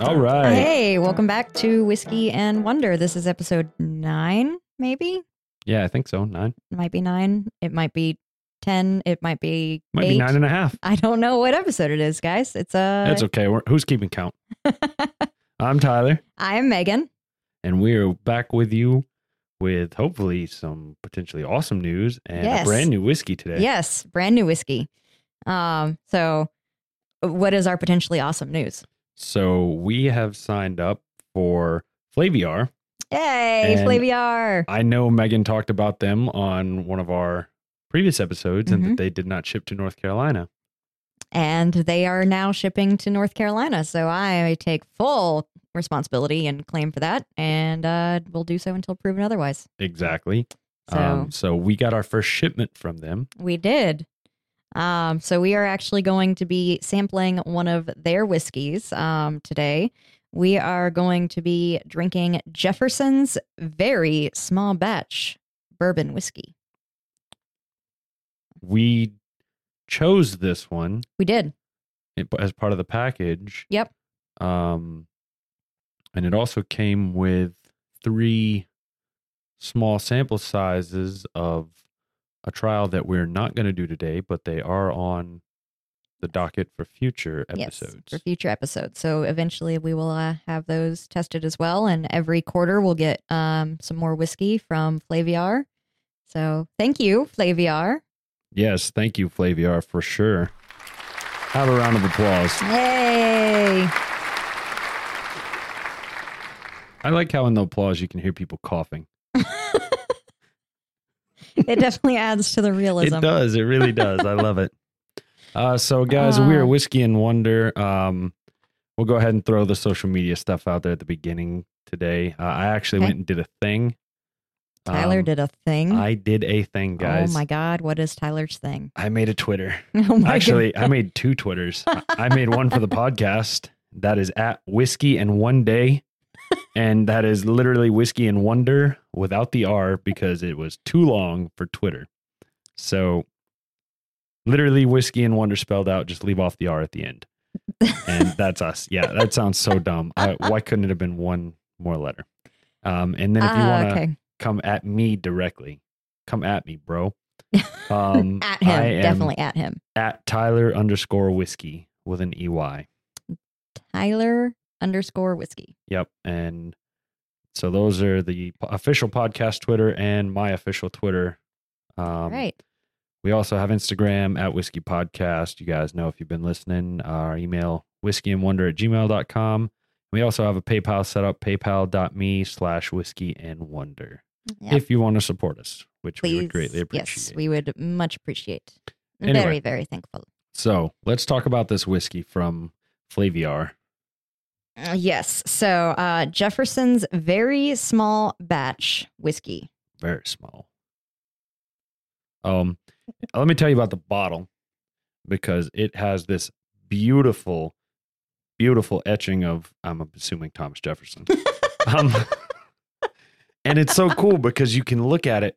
All right. Hey, welcome back to Whiskey and Wonder. This is episode nine, maybe. Yeah, I think so. Nine. It might be nine. It might be ten. It might be Might eight. be nine and a half. I don't know what episode it is, guys. It's uh That's okay. We're, who's keeping count? I'm Tyler, I am Megan. and we're back with you with hopefully some potentially awesome news and Yes. a brand new whiskey today. Yes, brand new whiskey. Um, so what is our potentially awesome news? So we have signed up for Flaviar. Yay, And- Flaviar. I know Megan talked about them on one of our previous episodes and Mhm. that they did not ship to North Carolina. And they are now shipping to North Carolina. So I take full responsibility and claim for that. And uh will do so until proven otherwise. Exactly. So Um, so we got our first shipment from them. We did. Um, so we are actually going to be sampling one of their whiskeys um, today. We are going to be drinking Jefferson's very small batch bourbon whiskey. We chose this one We did. as part of the package. Yep. Um, and it also came with three small sample sizes of a trial that we're not going to do today, but they are on the docket for future episodes. Yes, for future episodes. So eventually we will uh, have those tested as well. And every quarter we'll get um, some more whiskey from Flaviar. So thank you, Flaviar. yes, thank you, Flaviar, for sure. Have a round of applause. Yay! I like how in the applause you can hear people coughing. It definitely adds to the realism. It does. It really does. I love it. Uh, so, guys, we're Uh. Whiskey and Wonder. Um, we'll go ahead and throw the social media stuff out there at the beginning today. Uh, I actually Okay. went and did a thing. Tyler Um, did a thing. I did a thing, guys. Oh my God, what is Tyler's thing? I made a Twitter. Oh my Actually, I made two Twitters. I made one for the podcast. That is at Whiskey and One Day. And that is literally Whiskey and Wonder without the R because it was too long for Twitter. So literally Whiskey and Wonder spelled out, just leave off the R at the end. And that's us. Yeah, that sounds so dumb. I, why couldn't it have been one more letter? Um, and then if you Ah, want to okay. come at me directly, come at me, bro. Um, at him, I am definitely at him. at Tyler underscore whiskey with an EY. Tyler underscore whiskey. Yep. And so those are the official podcast Twitter and my official Twitter. Um, right. We also have Instagram at Whiskey Podcast. You guys know if you've been listening, our email whiskey and wonder at gmail.com. We also have a PayPal set up, paypal.me slash whiskey and wonder. Yep. If you want to support us, which we would greatly appreciate. Yes, we would much appreciate. Anyway. Very, very thankful. so let's talk about this whiskey from Flaviar. Uh, yes. So uh, Jefferson's very small batch whiskey. very small. Um, let me tell you about the bottle because it has this beautiful, beautiful etching of I'm assuming Thomas Jefferson. um, and it's so cool because you can look at it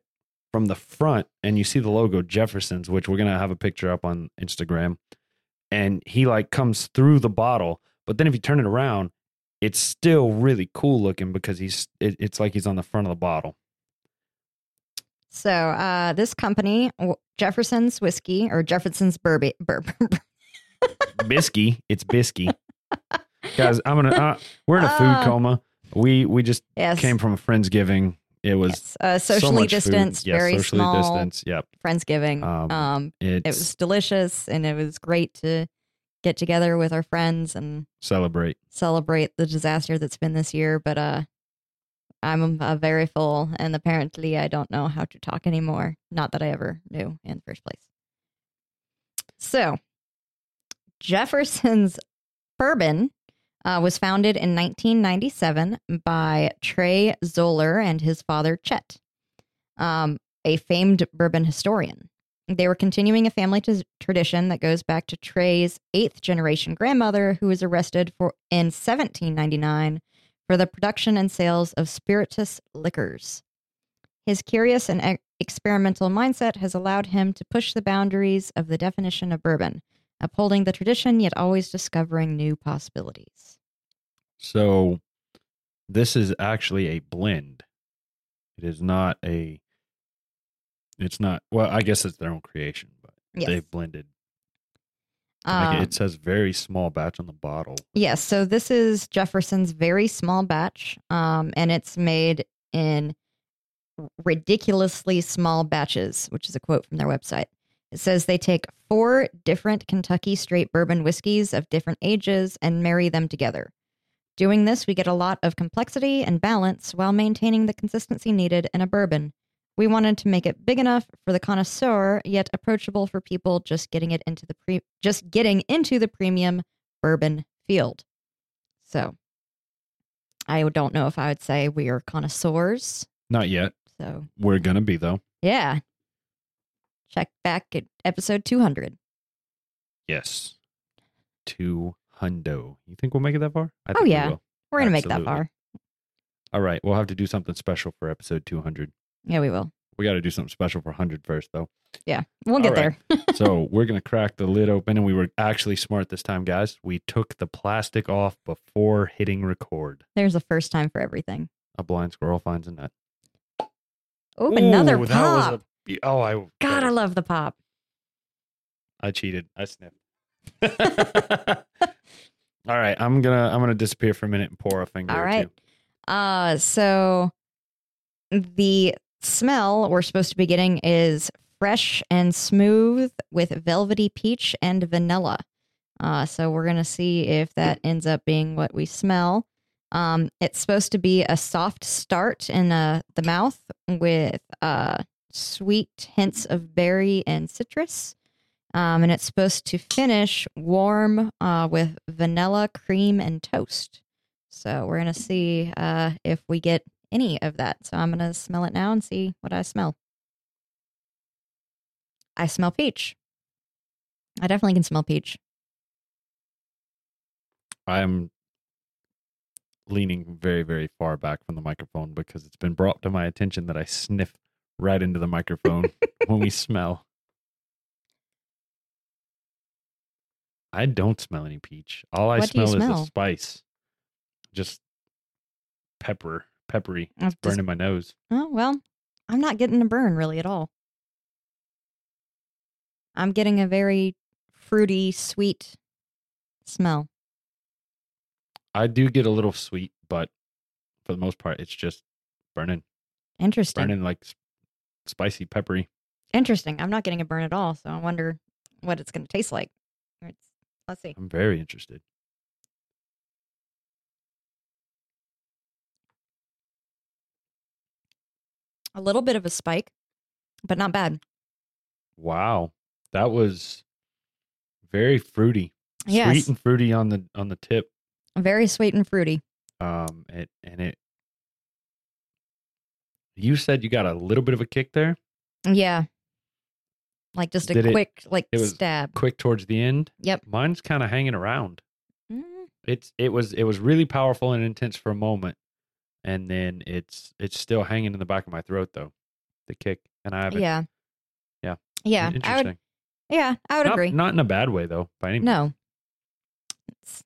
from the front and you see the logo Jefferson's, which we're gonna have a picture up on Instagram. And he like comes through the bottle, but then if you turn it around, it's still really cool looking because he's it, it's like he's on the front of the bottle. So uh, this company, Jefferson's whiskey or Jefferson's bourbon, bourbon Bisky. It's Bisky. Guys, I'm gonna. Uh, we're in a food Ah. coma. We we just yes, came from a friendsgiving. It was yes. Uh, socially food. distanced, Yes, very socially small distanced. Yep. friendsgiving. Um, um, it was delicious and it was great to get together with our friends and celebrate. celebrate the disaster that's been this year but uh i'm uh, very full and apparently i don't know how to talk anymore not that i ever knew in the first place so jefferson's bourbon uh, was founded in 1997 by trey zoeller and his father chet um, a famed bourbon historian they were continuing a family t- tradition that goes back to Trey's eighth generation grandmother, who was arrested for in 1799 for the production and sales of spirituous liquors. His curious and e- experimental mindset has allowed him to push the boundaries of the definition of bourbon, upholding the tradition yet always discovering new possibilities. So this is actually a blend. It is not a. It's not. Well, I guess it's their own creation, but Yes. they've blended. Um, it, it says very small batch on the bottle. Yes, so this is Jefferson's very small batch, um, and it's made in ridiculously small batches, which is a quote from their website. It says they take four different Kentucky straight bourbon whiskeys of different ages and marry them together. Doing this, we get a lot of complexity and balance while maintaining the consistency needed in a bourbon. We wanted to make it big enough for the connoisseur, yet approachable for people just getting it into the pre- just getting into the premium bourbon field. So, I don't know if I would say we are connoisseurs. Not yet. So, We're gonna be though. yeah. Check back at episode 200. Yes. Two hundo. You think we'll make it that far? I Oh, we yeah. will. We're going to make that far. All right. We'll have to do something special for episode 200. Yeah, we will. We got to do something special for 100 first, though. Yeah, we'll get All right. there. so we're going to crack the lid open, and we were actually smart this time, guys. We took the plastic off before hitting record. There's a first time for everything. A blind squirrel finds a nut. Oh, another pop. That was a, oh, I God, I love the pop. I cheated. I sniffed. All right, I'm gonna I'm gonna disappear for a minute and pour a finger. All right. or two. Uh, so the smell we're supposed to be getting is fresh and smooth with velvety peach and vanilla. Uh, so we're gonna see if that ends up being what we smell. Um, it's supposed to be a soft start in uh, the mouth with uh, sweet hints of berry and citrus. Um, and it's supposed to finish warm uh, with vanilla, cream, and toast. So we're gonna see uh, if we get any of that. So I'm gonna smell it now and see what I smell. I smell peach. I definitely can smell peach. I'm leaning very very far back from the microphone because it's been brought to my attention that I sniff right into the microphone when we smell. I don't smell any peach. All I What you smell is smell? the spice. Just pepper, peppery. Just- Burning my nose. oh well, I'm not getting a burn really at all. I'm getting a very fruity, sweet smell. I do get a little sweet, but for the most part, it's just burning, Interesting. burning like spicy, peppery. Interesting. I'm not getting a burn at all, so I wonder what it's going to taste like. It's, let's see. I'm very interested. A little bit of a spike, but not bad. Wow, that was very fruity, Yes. sweet and fruity on the on the tip. Very sweet and fruity. Um, it and it. You said you got a little bit of a kick there, Yeah. Like just a Did it- quick like it was- stab. quick towards the end. Yep. Mine's kind of hanging around. Mm, It's it was it was really powerful and intense for a moment, and then it's it's still hanging in the back of my throat though, the kick, and I haven't. yeah. Yeah. Yeah. I interesting. would yeah, I would not, agree. Not in a bad way though, by any means. No. It's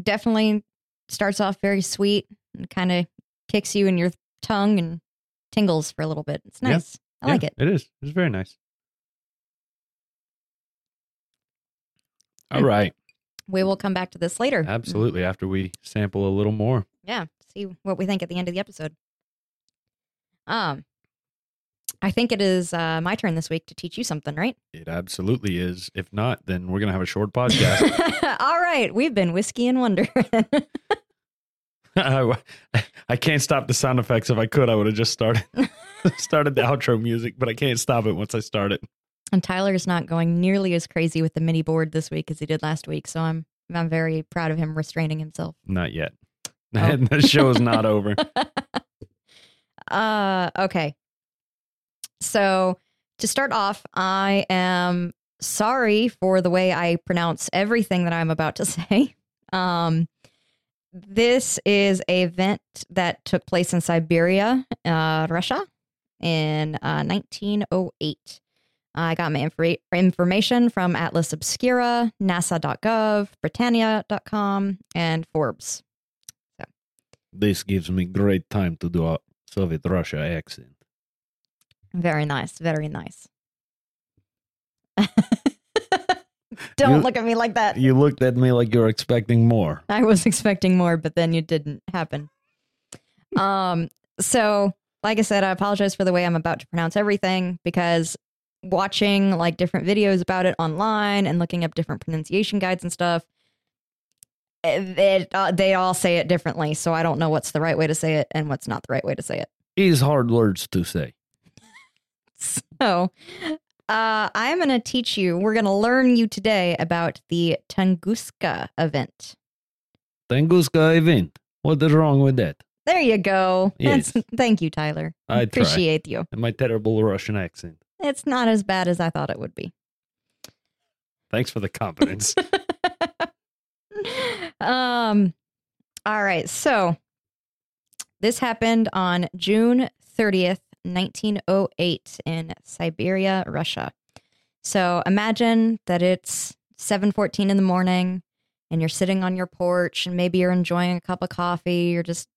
definitely starts off very sweet and kind of kicks you in your tongue and tingles for a little bit. It's Yeah. nice. I Yeah, like it. It is. It's very nice. All Hmm. We will come back to this later. Absolutely. After we sample a little more. Yeah, see what we think at the end of the episode. Um, I think it is uh, my turn this week to teach you something, right? It absolutely is. If not, then we're gonna have a short podcast. All right, we've been whiskey and wonder. I, I can't stop the sound effects. If I could, I would have just started started the outro music, but I can't stop it once I start it. and Tyler's not going nearly as crazy with the mini board this week as he did last week, so I'm I'm very proud of him restraining himself. Not yet. Oh. the show is not over. uh okay. So to start off, I am sorry for the way I pronounce everything that I'm about to say. Um this is a event that took place in Siberia, uh, Russia, in uh, 1908. I got my infor- information from Atlas Obscura, NASA.gov, Britannica.com, and Forbes. This gives me great time to do a Soviet Russia accent. Very nice. Very nice. Don't You- look at me like that. You looked at me like you're expecting more. I was expecting more, but then it didn't happen. Um, so like I said, I apologize for the way I'm about to pronounce everything because watching like different videos about it online and looking up different pronunciation guides and stuff, it, uh, they all say it differently. So I don't know what's the right way to say it and what's not the right way to say it. it. Is hard words to say. So, uh, I'm going to teach you, we're going to learn you today about the Tunguska event. Tunguska event. What is wrong with that? There you go. Yes. That's, thank you, Tyler. I try. appreciate you. And my terrible Russian accent. It's not as bad as I thought it would be. Thanks for the confidence. Um, all right. So this happened on June 30th, 1908 in Siberia, Russia. So imagine that it's 7:14 in the morning and you're sitting on your porch and maybe you're enjoying a cup of coffee, you're just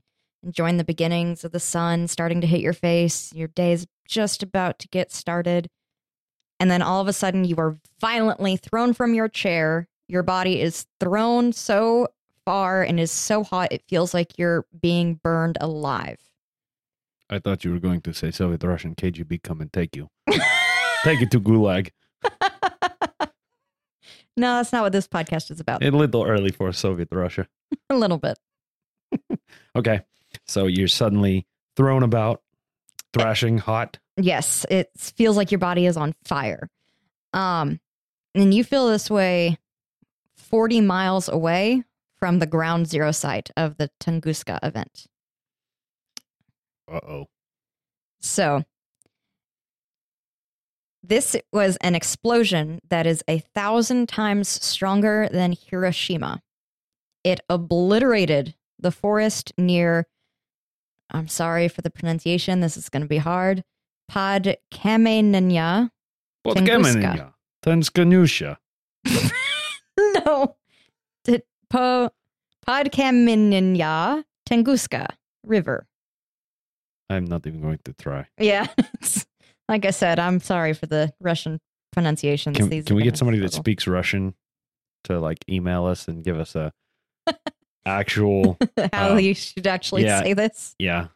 enjoying the beginnings of the sun starting to hit your face. Your day's just about to get started. And then all of a sudden you are violently thrown from your chair. Your body is thrown so far and is so hot it feels like you're being burned alive. I thought you were going to say Soviet Russian KGB come and take you. take it to Gulag. No, that's not what this podcast is about. A little early for Soviet Russia. a little bit. Okay. So you're suddenly thrown about, thrashing hot. Yes, it feels like your body is on fire. Um, and you feel this way 40 miles away from the ground zero site of the Tunguska event. Uh oh. So, this was an explosion that is a thousand times stronger than Hiroshima. It obliterated the forest near, I'm sorry for the pronunciation, this is going to be hard, Podkamenenya. Podkamenenya. Tanskanyusha. no, po, Podkamenenya Tunguska River. I'm not even going to try. Yeah. like I said, I'm sorry for the Russian pronunciations. Can, These can we get somebody that speaks Russian to like email us and give us a actual how uh, you should actually yeah. say this? yeah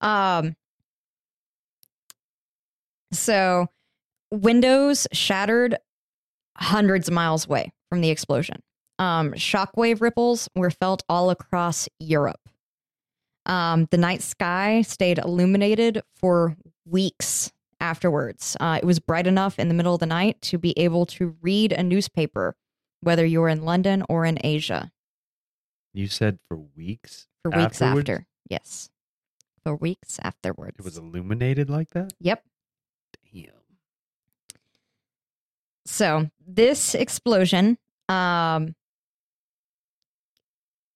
Um so windows shattered hundreds of miles away from the explosion. Um shockwave ripples were felt all across Europe. Um the night sky stayed illuminated for weeks afterwards. Uh, it was bright enough in the middle of the night to be able to read a newspaper whether you were in London or in Asia you said for weeks for weeks Afterwards? after. Yes. For weeks afterwards. it was illuminated like that Yep. damn So this explosion um,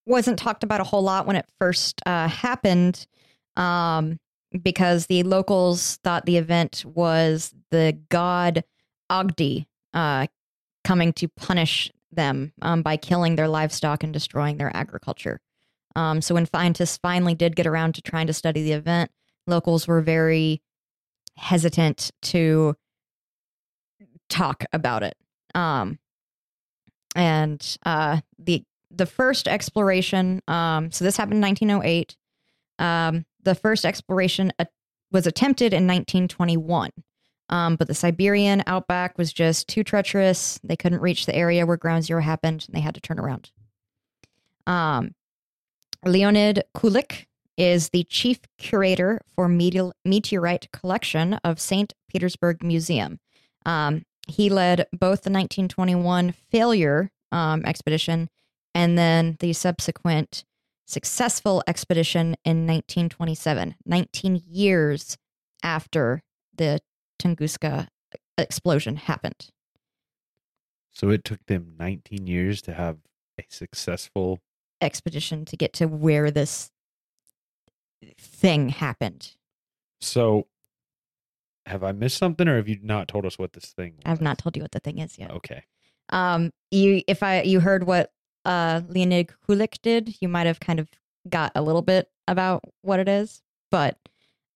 wasn't talked about a whole lot when it first uh, happened um, because the locals thought the event was the god Agdi uh, coming to punish them um, by killing their livestock and destroying their agriculture. Um, so when scientists finally did get around to trying to study the event, locals were very hesitant to talk about it. Um, and uh, the the first exploration. Um, so this happened in 1908. Um, the first exploration uh, was attempted in 1921. Um, but the Siberian outback was just too treacherous. They couldn't reach the area where ground zero happened, and they had to turn around. Um, Leonid Kulik is the chief curator for meteorite collection of St. Petersburg Museum. Um, he led both the 1921 failure um, expedition and then the subsequent successful expedition in 1927, 19 years after the Tunguska explosion happened. so it took them 19 years to have a successful Expedition to get to where this thing happened. so have i missed something or have you not told us what this thing was? I've not told you what the thing is yet. okay Um, you if I you heard what uh Leonid Kulik did, you might have kind of got a little bit about what it is, but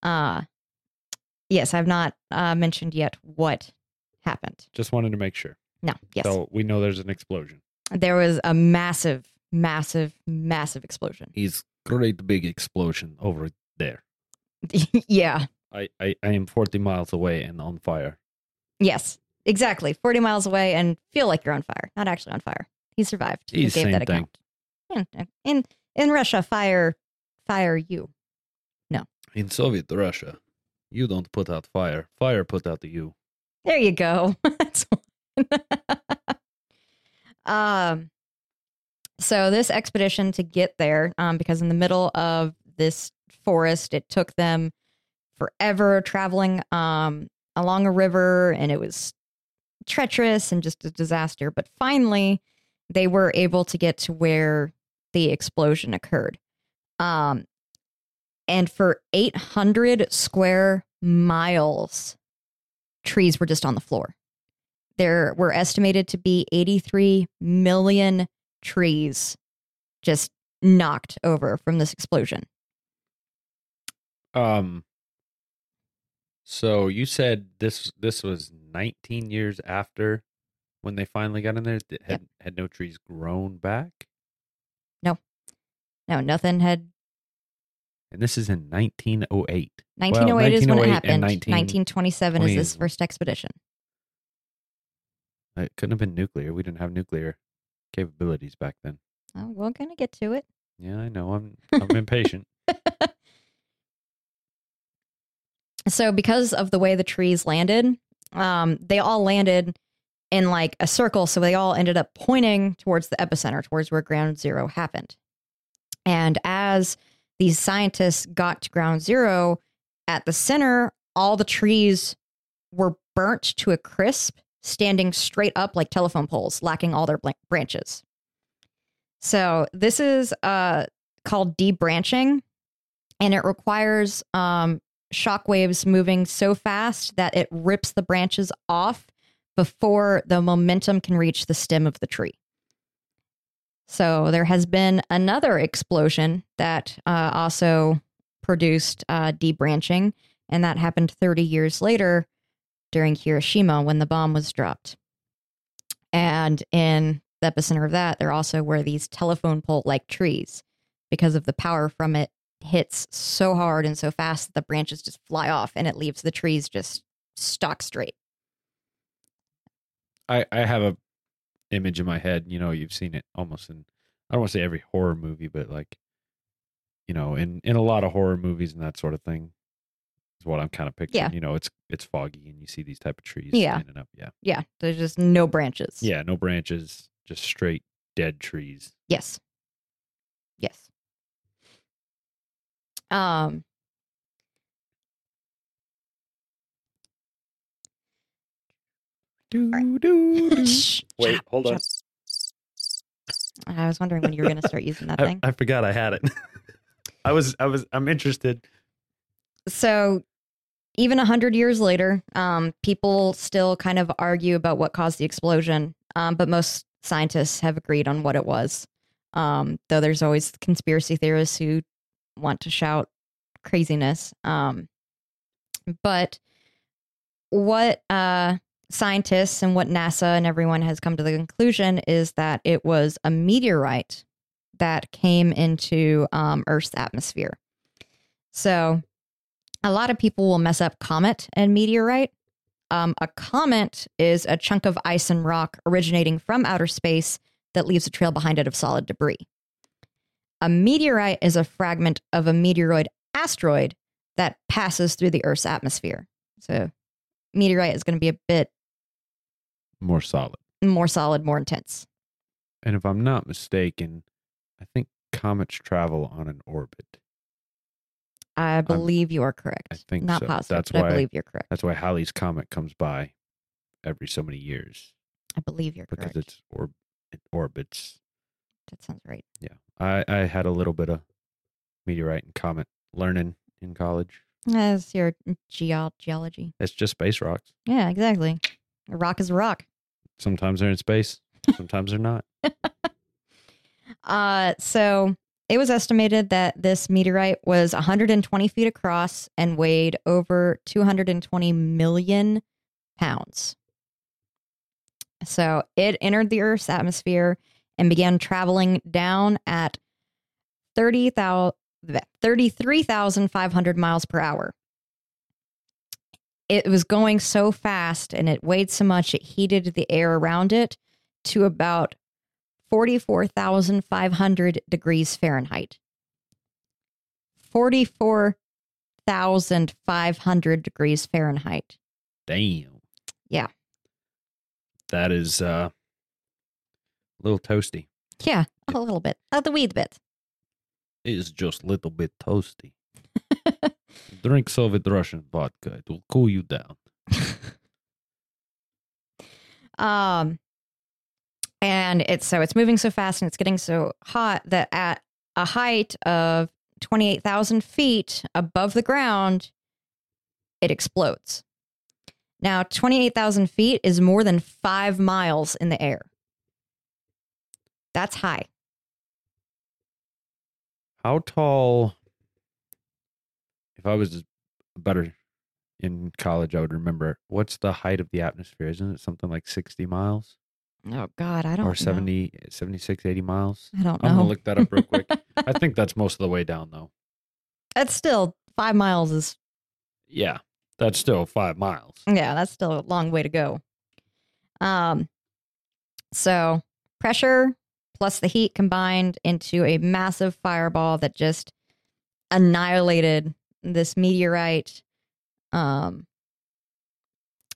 uh, yes, I've not uh, mentioned yet what happened. Just wanted to make sure. No, yes, So we know there's an explosion. there was a massive, massive, massive explosion. He's great big explosion over there. yeah, I, I, I am 40 miles away and on fire. yes, exactly. 40 miles away and feel like you're on fire. Not actually on fire. He survived. He gave that account. In in Russia, fire fire you. No. In Soviet Russia, you don't put out fire. Fire put out the you. There you go. That's one. um, so this expedition to get there, um, because in the middle of this forest, it took them forever traveling um along a river, and it was treacherous and just a disaster. But finally, they were able to get to where the explosion occurred. Um, and for 800 square miles, trees were just on the floor. There were estimated to be 83 million trees just knocked over from this explosion. Um. So you said this this was 19 years after when they finally got in there. Th- Had had no trees grown back, No, no, nothing had. and this is in 1908. 1908 is when it oh happened. 19 1927 is this first expedition. It couldn't have been nuclear. We didn't have nuclear capabilities back then. Oh, we're going to get to it. Yeah, I know. I'm I'm impatient. so because of the way the trees landed um, they all landed in like a circle. So they all ended up pointing towards the epicenter towards where ground zero happened. And as these scientists got to ground zero at the center all the trees were burnt to a crisp standing straight up like telephone poles lacking all their blan- branches. So this is uh, called debranching and it requires um, shock waves moving so fast that it rips the branches off before the momentum can reach the stem of the tree. So there has been another explosion that uh, also produced uh, debranching, and that happened 30 years later during Hiroshima when the bomb was dropped. And in the epicenter of that, there also were these telephone pole like trees because of the power from it hits so hard and so fast that the branches just fly off and it leaves the trees just stock straight. I I have a image in my head. You know, you've seen it almost in I don't want to say every horror movie, but like you know, in in a lot of horror movies and that sort of thing is what I'm kind of picturing. Yeah. You know, it's it's foggy and you see these type of trees Yeah. standing up. Yeah. Yeah, there's just no branches. Yeah, no branches, just straight dead trees. Yes. Yes. Um Do, right. do, do. Wait, shut up, hold on. I was wondering when you were going to start using that I, thing. I forgot I had it. I was I was I'm interested. so even a hundred years later, um, people still kind of argue about what caused the explosion, um, but most scientists have agreed on what it was. Um, though there's always conspiracy theorists who want to shout craziness. Um, but what uh, scientists and what NASA and everyone has come to the conclusion is that it was a meteorite that came into um, Earth's atmosphere. So a lot of people will mess up comet and meteorite. Um, a comet is a chunk of ice and rock originating from outer space that leaves a trail behind it of solid debris. A meteorite is a fragment of a meteoroid asteroid that passes through the Earth's atmosphere. So, meteorite is going to be a bit More solid. more solid, more intense. And if I'm not mistaken, I think comets travel on an orbit. I believe you are correct. I think not so. positive, That's but why- I believe you're correct. That's why Halley's comet comes by every so many years I believe you're because correct. Because it's orb it orbits. that sounds right. I I had a little bit of meteorite and comet learning in college. That's your geo- geology. It's just space rocks. Yeah, exactly. A rock is a rock. Sometimes they're in space, sometimes they're not. Uh, so it was estimated that this meteorite was 120 feet across and weighed over 220 million pounds. So it entered the Earth's atmosphere and began traveling down at 30,000 33,500 miles per hour. It was going so fast and it weighed so much, it heated the air around it to about 44,500 degrees Fahrenheit. 44,500 degrees Fahrenheit. Damn. Yeah. That is uh, a little toasty. Yeah, a little bit. A the weed bit. It is just a little bit toasty. Drink Soviet Russian vodka. It will cool you down. Um, and it's so it's moving so fast and it's getting so hot that at a height of 28,000 feet above the ground, it explodes. Now, 28,000 feet is more than five miles in the air. That's high. How tall? If I was better in college, I would remember. What's the height of the atmosphere? Isn't it something like 60 miles Oh, God, I don't or know. 70, 76, 80 miles? I don't know. I'm going to look that up real quick. I think that's most of the way down, though. That's still five miles is, Yeah, that's still five miles. yeah, that's still a long way to go. Um, so pressure plus the heat combined into a massive fireball that just annihilated this meteorite. Um,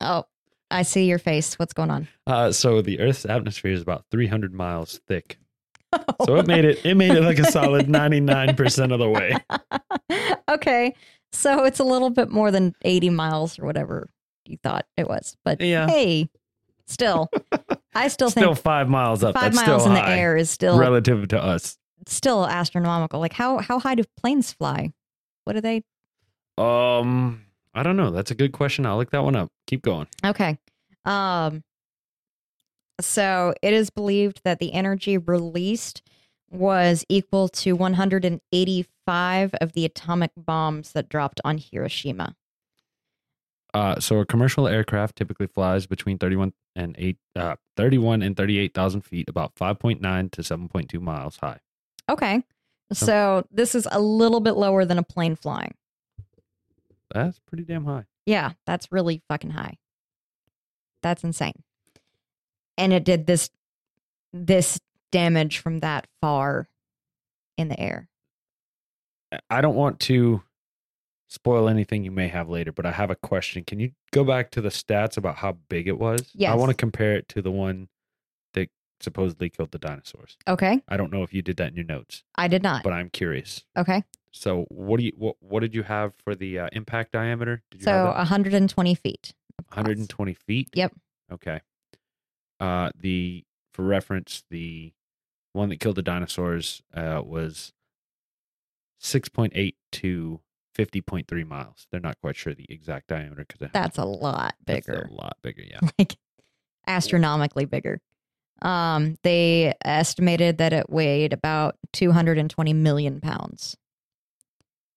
oh, I see your face. What's going on? Uh, so the Earth's atmosphere is about 300 miles thick. So it made it it made it like a solid 99% of the way. okay, so it's a little bit more than eighty miles or whatever you thought it was, but Yeah. hey, still, I still, Still think five miles up. five That's miles still in the air is still relative to us. still astronomical. Like how how high do planes fly? What are they? Um, I don't know. That's a good question. I'll look that one up. Keep going. Okay. Um so it is believed that the energy released was equal to 185 of the atomic bombs that dropped on Hiroshima. Uh, so a commercial aircraft typically flies between 31 and 8 uh, 31 and 38,000 feet, about 5.9 to 7.2 miles high. Okay. So this is a little bit lower than a plane flying. That's pretty damn high. Yeah, that's really fucking high. That's insane. And it did this this damage from that far in the air. I don't want to spoil anything you may have later, but I have a question. Can you go back to the stats about how big it was? I want to compare it to the one that supposedly killed the dinosaurs. Okay. I don't know if you did that in your notes, I did not. but I'm curious. Okay. So, what do you what, what did you have for the uh, impact diameter? Did you So have 120 feet. 120 feet. Yep. Okay. Uh, the for reference, the one that killed the dinosaurs uh, was 6.8 to 50.3 miles. They're not quite sure the exact diameter because That's a lot bigger. a lot bigger. Yeah. like astronomically bigger. Um, they estimated that it weighed about 220 million pounds.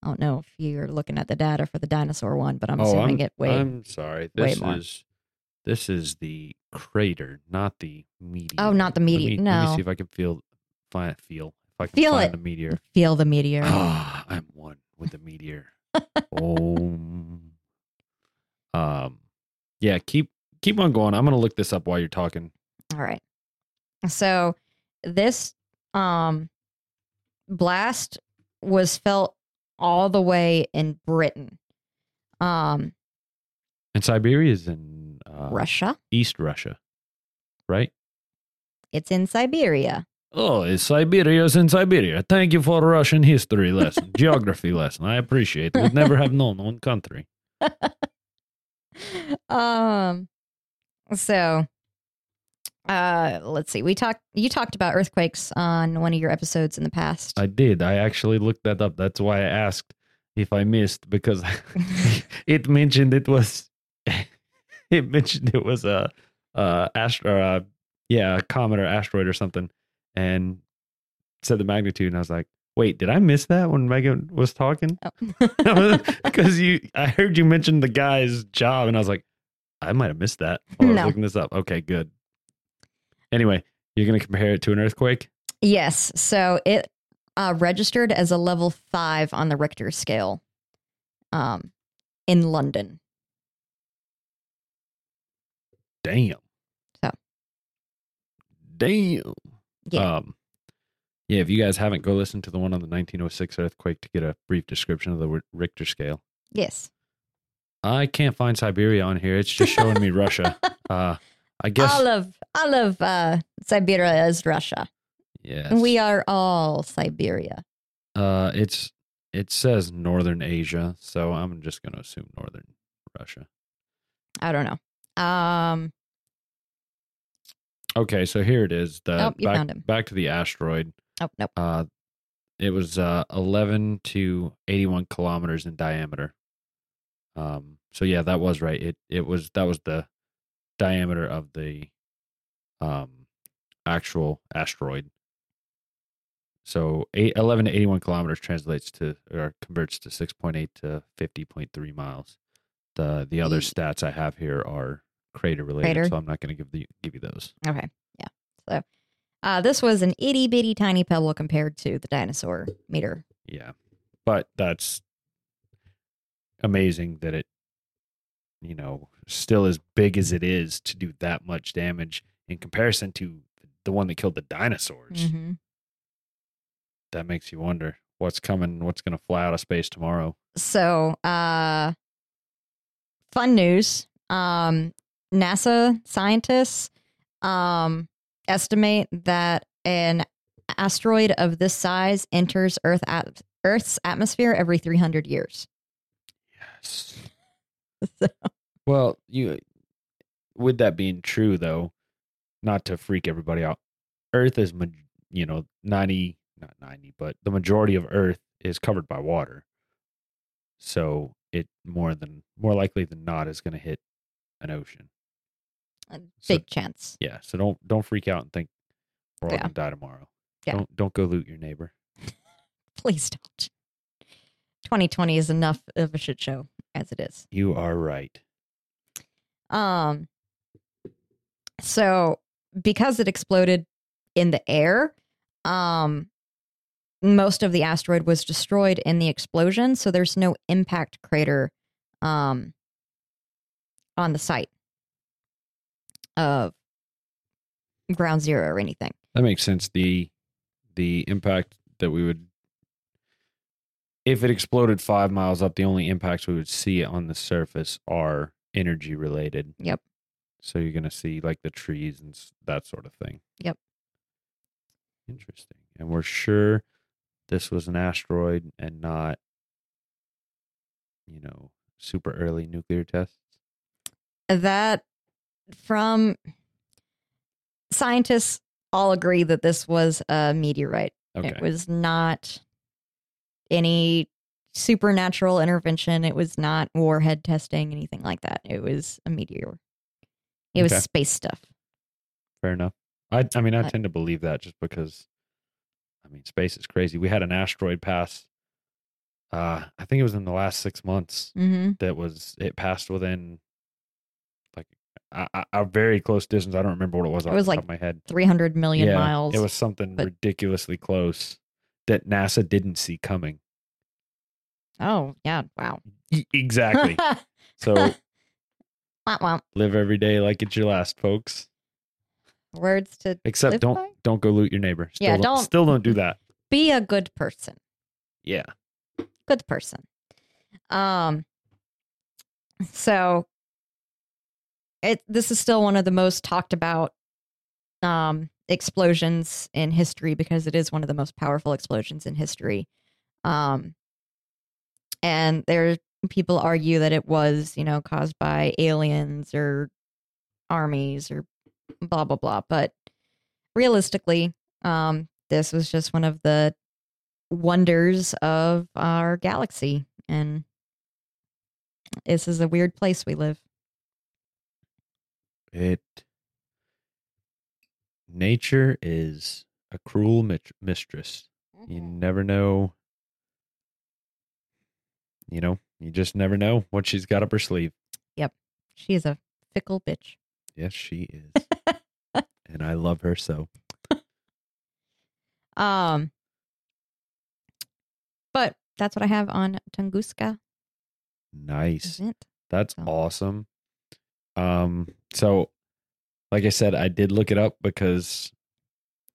I don't know if you're looking at the data for the dinosaur one, but I'm assuming it weighed. Oh, I'm sorry. way This more. is this is the crater, not the meteor. Oh, not the Let meteor. me- Let No. me see if I can feel find feel if I can Feel find it. the meteor. Feel the meteor. Ah, I'm one with the meteor. oh. Um, yeah. Keep keep on going. I'm gonna look this up while you're talking. All right. So this um blast was felt all the way in Britain. Um And Siberia is in uh, Russia. East Russia, right? It's in Siberia. Oh, it's Siberia's in Siberia. Thank you for a Russian history lesson, geography lesson. I appreciate it. Would never have known one country. um so uh let's see. We talked you talked about earthquakes on one of your episodes in the past. I did. I actually looked that up. That's why I asked if I missed because it mentioned it was it mentioned it was a uh astro uh, yeah, a comet or asteroid or something and said the magnitude and I was like, Wait, did I miss that when Megan was talking? Oh. Because you, I heard you mention the guy's job, and I was like, I might have missed that. While I was No. looking this up. Okay, good. Anyway, you're gonna compare it to an earthquake. yes. So it uh, registered as a level five on the Richter scale um, in London. Damn. So. Damn. Yeah. Um, yeah, if you guys haven't, go listen to the one on the 1906 earthquake to get a brief description of the Richter scale. Yes. I can't find Siberia on here. It's just showing me Russia. Uh, I guess. all of all of uh, Siberia is Russia. yes. We are all Siberia. Uh, it's it says Northern Asia, so I'm just gonna assume Northern Russia. I don't know. Um, Okay, so here it is. The Oh, you back, found him. back to the asteroid. oh nope. Uh, it was uh 11 to 81 kilometers in diameter. Um, so yeah, that was right. It it was that was the diameter of the um actual asteroid. So eight, 11 to 81 kilometers translates to or converts to 6.8 to 50.3 miles. The the other stats I have here are crater related, Crater? so I'm not going to give the give you those. Okay. Yeah. So uh, this was an itty bitty tiny pebble compared to the dinosaur meter. Yeah. But that's amazing that it, you know, still as big as it is to do that much damage in comparison to the one that killed the dinosaurs. Mm-hmm. That makes you wonder what's coming, what's going to fly out of space tomorrow. So, uh, fun news. Um, NASA scientists um, estimate that an asteroid of this size enters Earth at- Earth's atmosphere every 300 years. Yes. So- Well, you, with that being true, though, not to freak everybody out, Earth is, you know, 90, not 90, but the majority of Earth is covered by water. So it more than, more likely than not is going to hit an ocean. A So- big chance. Yeah. So don't, don't freak out and think we're all Yeah. going to die tomorrow. Yeah. Don't, don't go loot your neighbor. Please don't. 2020 is enough of a shit show as it is. You are right. Um, so because it exploded in the air, um, most of the asteroid was destroyed in the explosion. So there's no impact crater, um, on the site of ground zero or anything. That makes sense. The the impact that we would if it exploded five miles up, the only impacts we would see on the surface are energy related. Yep. So you're gonna see like the trees and that sort of thing. Yep. Interesting. And we're sure this was an asteroid and not, you know, super early nuclear tests. That from scientists all agree that this was a meteorite. Okay. It was not any supernatural intervention. It was not warhead testing, anything like that. It was a meteor. It was Okay. space stuff. Fair enough. I I mean I Uh, tend to believe that just because I mean space is crazy. We had an asteroid pass uh I think it was in the last 6 months Mm-hmm. that was it passed within a, a- very close distance. I don't remember what it was off was like top of my head. 300 million yeah, miles. It was something but- ridiculously close that NASA didn't see coming. oh, yeah. Wow. Exactly. so live every day like it's your last, folks. Words to Except don't by? don't go loot your neighbor. Still Yeah, don't, don't- still don't do that. be a good person. Yeah. good person. Um so it this is still one of the most talked about um explosions in history because it is one of the most powerful explosions in history. Um and there people argue that it was, you know, caused by aliens or armies or blah blah blah, but realistically, um this was just one of the wonders of our galaxy. And this is a weird place we live It nature is a cruel mit- mistress. You never know. You know, you just never know what she's got up her sleeve. Yep. She is a fickle bitch. Yes, she is. and I love her so. Um, but that's what I have on Tunguska Nice. That's So- awesome. Um, so like I said, I did look it up because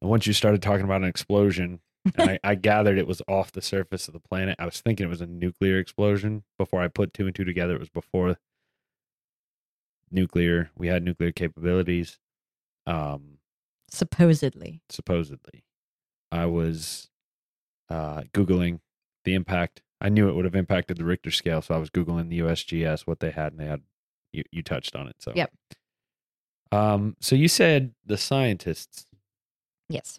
once you started talking about an explosion, and I, I gathered it was off the surface of the planet. I was thinking it was a nuclear explosion before I put two and two together. It was before nuclear. We had nuclear capabilities. Um, Supposedly. supposedly. I was uh, Googling the impact. I knew it would have impacted the Richter scale, so I was Googling the USGS, what they had, and they had, you, you touched on it. So, Yep. Um, so you said the scientists. Yes.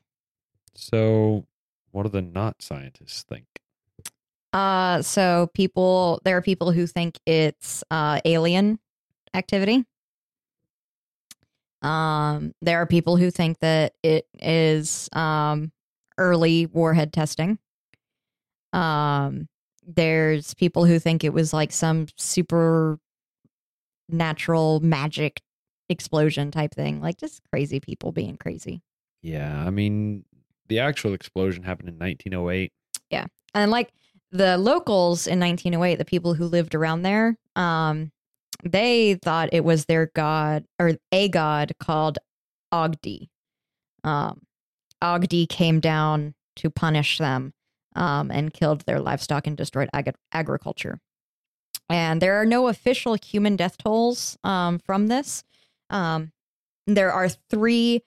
So, what do the not scientists think? Uh, so people, there are people who think it's uh, alien activity. Um, there are people who think that it is um, early warhead testing. Um, there's people who think it was like some super natural magic explosion type thing, like just crazy people being crazy. Yeah, I mean, the actual explosion happened in 1908. Yeah. and like the locals in 1908 the people who lived around there um they thought it was their god or a god called ogdi um ogdi came down to punish them um and killed their livestock and destroyed ag- agriculture and there are no official human death tolls um from this um there are three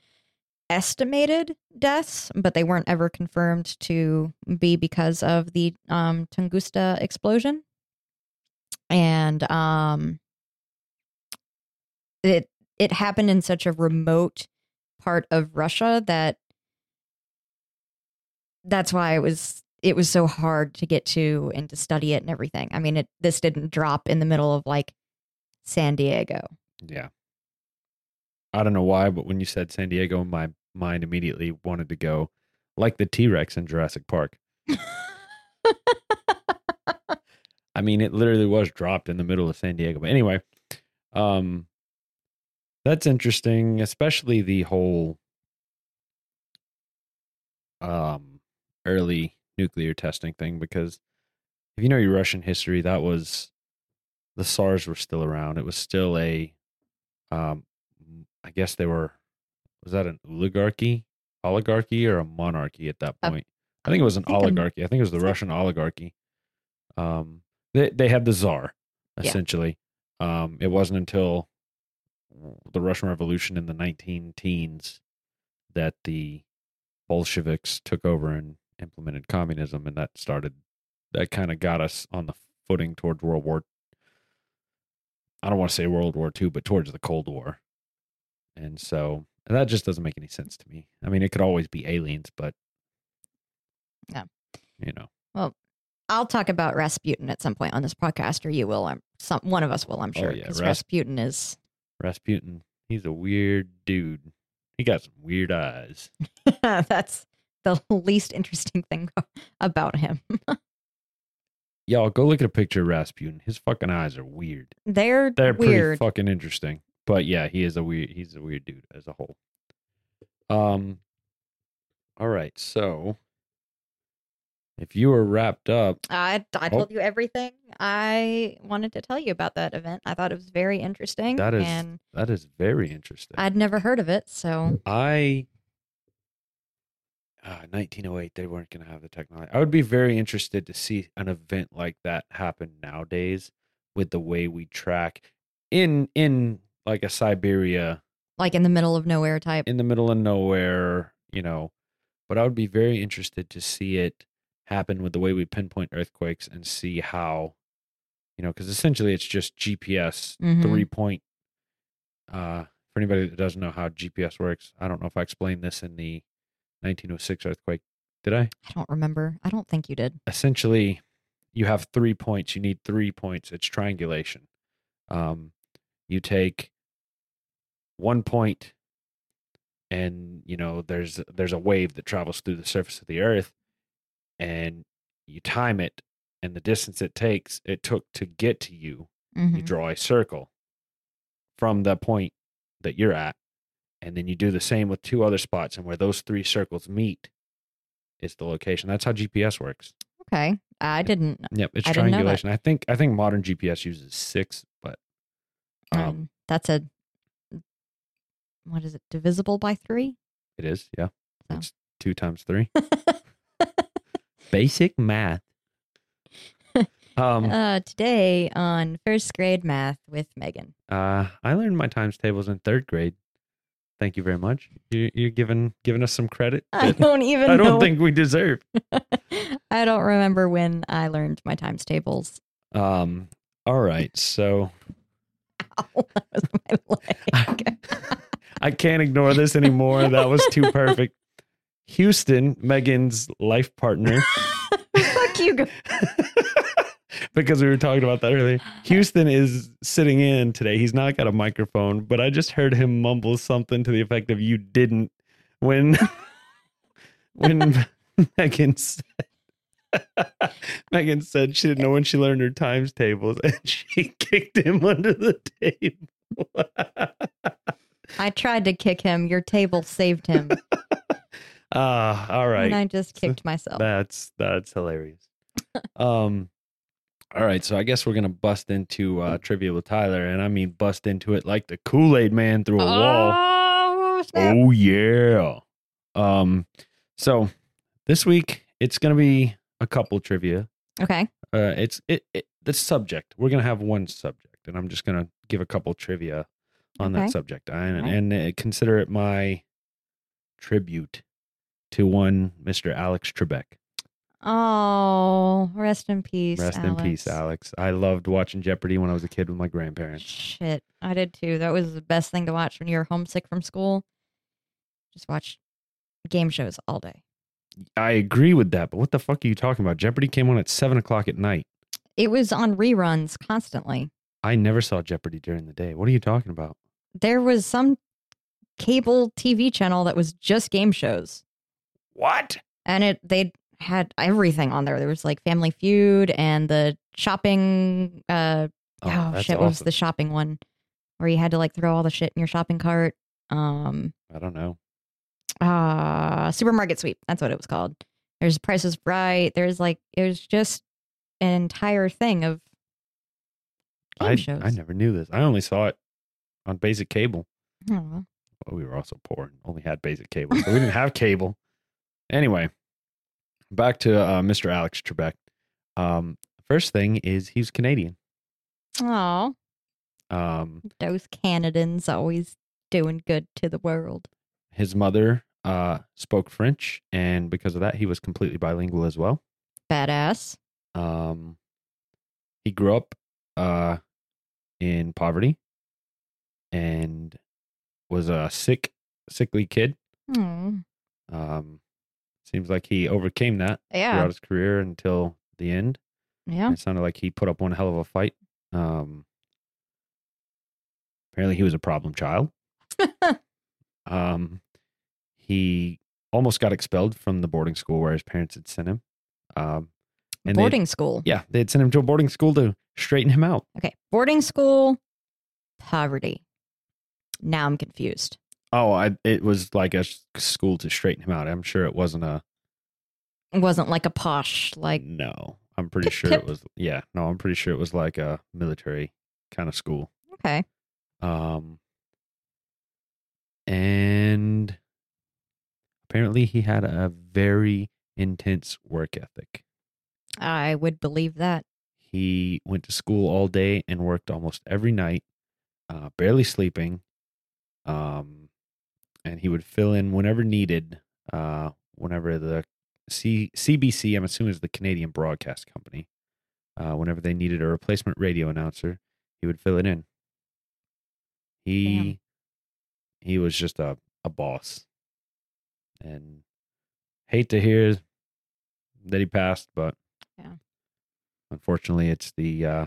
estimated deaths, but they weren't ever confirmed to be because of the um, Tunguska explosion. And um, it it happened in such a remote part of Russia that that's why it was it was so hard to get to and to study it and everything. I mean, it this didn't drop in the middle of like San Diego. Yeah. I don't know why, but when you said San Diego, my mind immediately wanted to go like the T Rex in Jurassic Park. I mean, it literally was dropped in the middle of San Diego. But anyway, um, that's interesting, especially the whole um early nuclear testing thing, because if you know your Russian history, that was the czars were still around. It was still a, um, I guess they were, was that an oligarchy, oligarchy, or a monarchy at that Uh, point? I think it was an I oligarchy. I think it was the? Russian oligarchy. Um, they they had the czar Yeah. essentially. Um, it wasn't until the Russian Revolution in the 19 teens that the Bolsheviks took over and implemented communism, and that started that kind of got us on the footing towards World War. I don't want to say World War II, but towards the Cold War, and so and that just doesn't make any sense to me. I mean, it could always be aliens, but Yeah. you know, Well, I'll talk about Rasputin at some point on this podcast, or you will. I'm some one of us will. I'm Oh, sure yeah, because Ras- Rasputin is Rasputin, he's a weird dude. He got some weird eyes. that's the least interesting thing about him. Y'all go look at a picture of Rasputin. His fucking eyes are weird. They're They're weird. pretty fucking interesting. But yeah, he is a weird he's a weird dude as a whole. Um all right, so if you were wrapped up, I I Oh. told you everything I wanted to tell you about that event. I thought it was very interesting, That is- and that is very interesting. I'd never heard of it. So I uh, 1908 they weren't going to have the technology. I would be very interested to see an event like that happen nowadays with the way we track in in like a Siberia like in the middle of nowhere type. in the middle of nowhere, you know. But I would be very interested to see it happen with the way we pinpoint earthquakes and see how, you know, because essentially it's just GPS Mhm. three point. Uh, for anybody that doesn't know how GPS works, I don't know if I explained this in the 1906 earthquake. Did I? I don't remember. I don't think you did. essentially you have three points you need three points it's triangulation um, you take one point and you know there's there's a wave that travels through the surface of the earth and you time it and the distance it takes it took to get to you you Mhm. draw a circle from the point that you're at and then you do the same with two other spots and where those three circles meet is the location that's how gps works Okay. I didn't. yep it's I didn't know that. triangulation i think i think modern gps uses six but um, Um, that's a. What is it? Divisible by three? it is yeah So. it's two times three basic math um uh, today on first grade math with Megan. Uh, I learned my times tables in third grade. Thank you very much. You, you're giving giving us some credit. I don't even I don't know. think we deserve. I don't remember when I learned my times tables. Um. All right. So Ow, that was my leg. I can't ignore this anymore. That was too perfect. Houston, Megan's life partner, Fuck you. Because we were talking about that earlier. Houston is sitting in today. He's not got a microphone, but I just heard him mumble something to the effect of "You didn't." When when Megan said Megan said she didn't know when she learned her times tables, and she kicked him under the table. I tried to kick him. Your table saved him. Ah, all right. And I just kicked myself. That's that's hilarious. um all right, so I guess we're gonna bust into uh trivia with Tyler, and I mean bust into it like the Kool-Aid man through a wall. Oh, snap. Oh yeah. Um so this week it's gonna be a couple trivia. Okay. Uh it's it, it the subject. We're gonna have one subject, and I'm just gonna give a couple trivia on Okay. that subject. And, Alright. and uh, consider it my tribute to one Mr. Alex Trebek. Oh, rest in peace. Rest in peace, Alex. I loved watching Jeopardy when I was a kid with my grandparents. Shit, I did too. That was the best thing to watch when you were homesick from school. Just watch game shows all day. I agree with that, but what the fuck are you talking about? Jeopardy came on at seven o'clock at night. It was on reruns constantly. I never saw Jeopardy during the day. What are you talking about? There was some cable TV channel that was just game shows, What? and it they had everything on there. There was like Family Feud and the shopping. Uh, oh, that's shit, what was the shopping one where you had to like throw all the shit in your shopping cart? Um, I don't know. uh supermarket sweep that's what it was called there's prices right there's like it was just an entire thing of game I, shows I never knew this. I only saw it on basic cable. Oh. Well, we were also poor and only had basic cable, so we didn't have cable. Anyway, back to uh, Mr. Alex Trebek. Um, first thing is he's Canadian. Aw, Um, those canadians always doing good to the world his mother uh, spoke French, and because of that, he was completely bilingual as well. badass Um, he grew up uh, in poverty and was a sick, sickly kid. Hmm. Um, seems like he overcame that yeah throughout his career until the end. yeah It sounded like he put up one hell of a fight. Um, apparently, he was a problem child. um, he almost got expelled from the boarding school where his parents had sent him. Um, they- boarding school yeah, they'd sent him to a boarding school to straighten him out. okay boarding school poverty now i'm confused Oh, I, it was like a school to straighten him out. I'm sure it wasn't a it wasn't like a posh like no. I'm pretty Pip, sure pip. it was yeah. No, I'm pretty sure it was like a military kind of school. okay Um, and apparently he had a very intense work ethic. i would believe that He went to school all day and worked almost every night, uh, barely sleeping. Um, and he would fill in whenever needed. Uh, whenever the C- CBC, I'm assuming is the Canadian Broadcast Company, uh, whenever they needed a replacement radio announcer, he would fill it in. He Damn. he was just a, a boss. And hate to hear that he passed, but Yeah. unfortunately it's the uh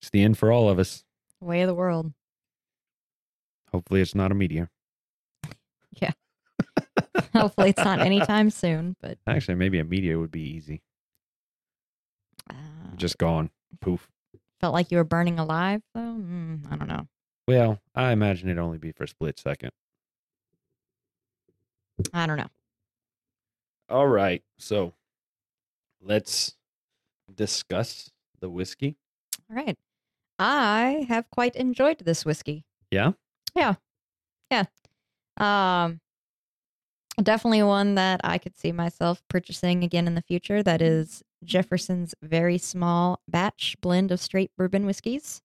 it's the end for all of us. way of the world Hopefully it's not a meteor. Hopefully, it's not anytime soon. But Actually, maybe a meteor would be easy. uh, Just gone. Poof. felt like you were burning alive, though. Mm, I don't know. Well, I imagine it'd only be for a split second. I don't know. All right. So let's discuss the whiskey. All right. I have quite enjoyed this whiskey. Yeah? Yeah. Yeah. Um definitely one that I could see myself purchasing again in the future. That is Jefferson's very small batch blend of straight bourbon whiskeys.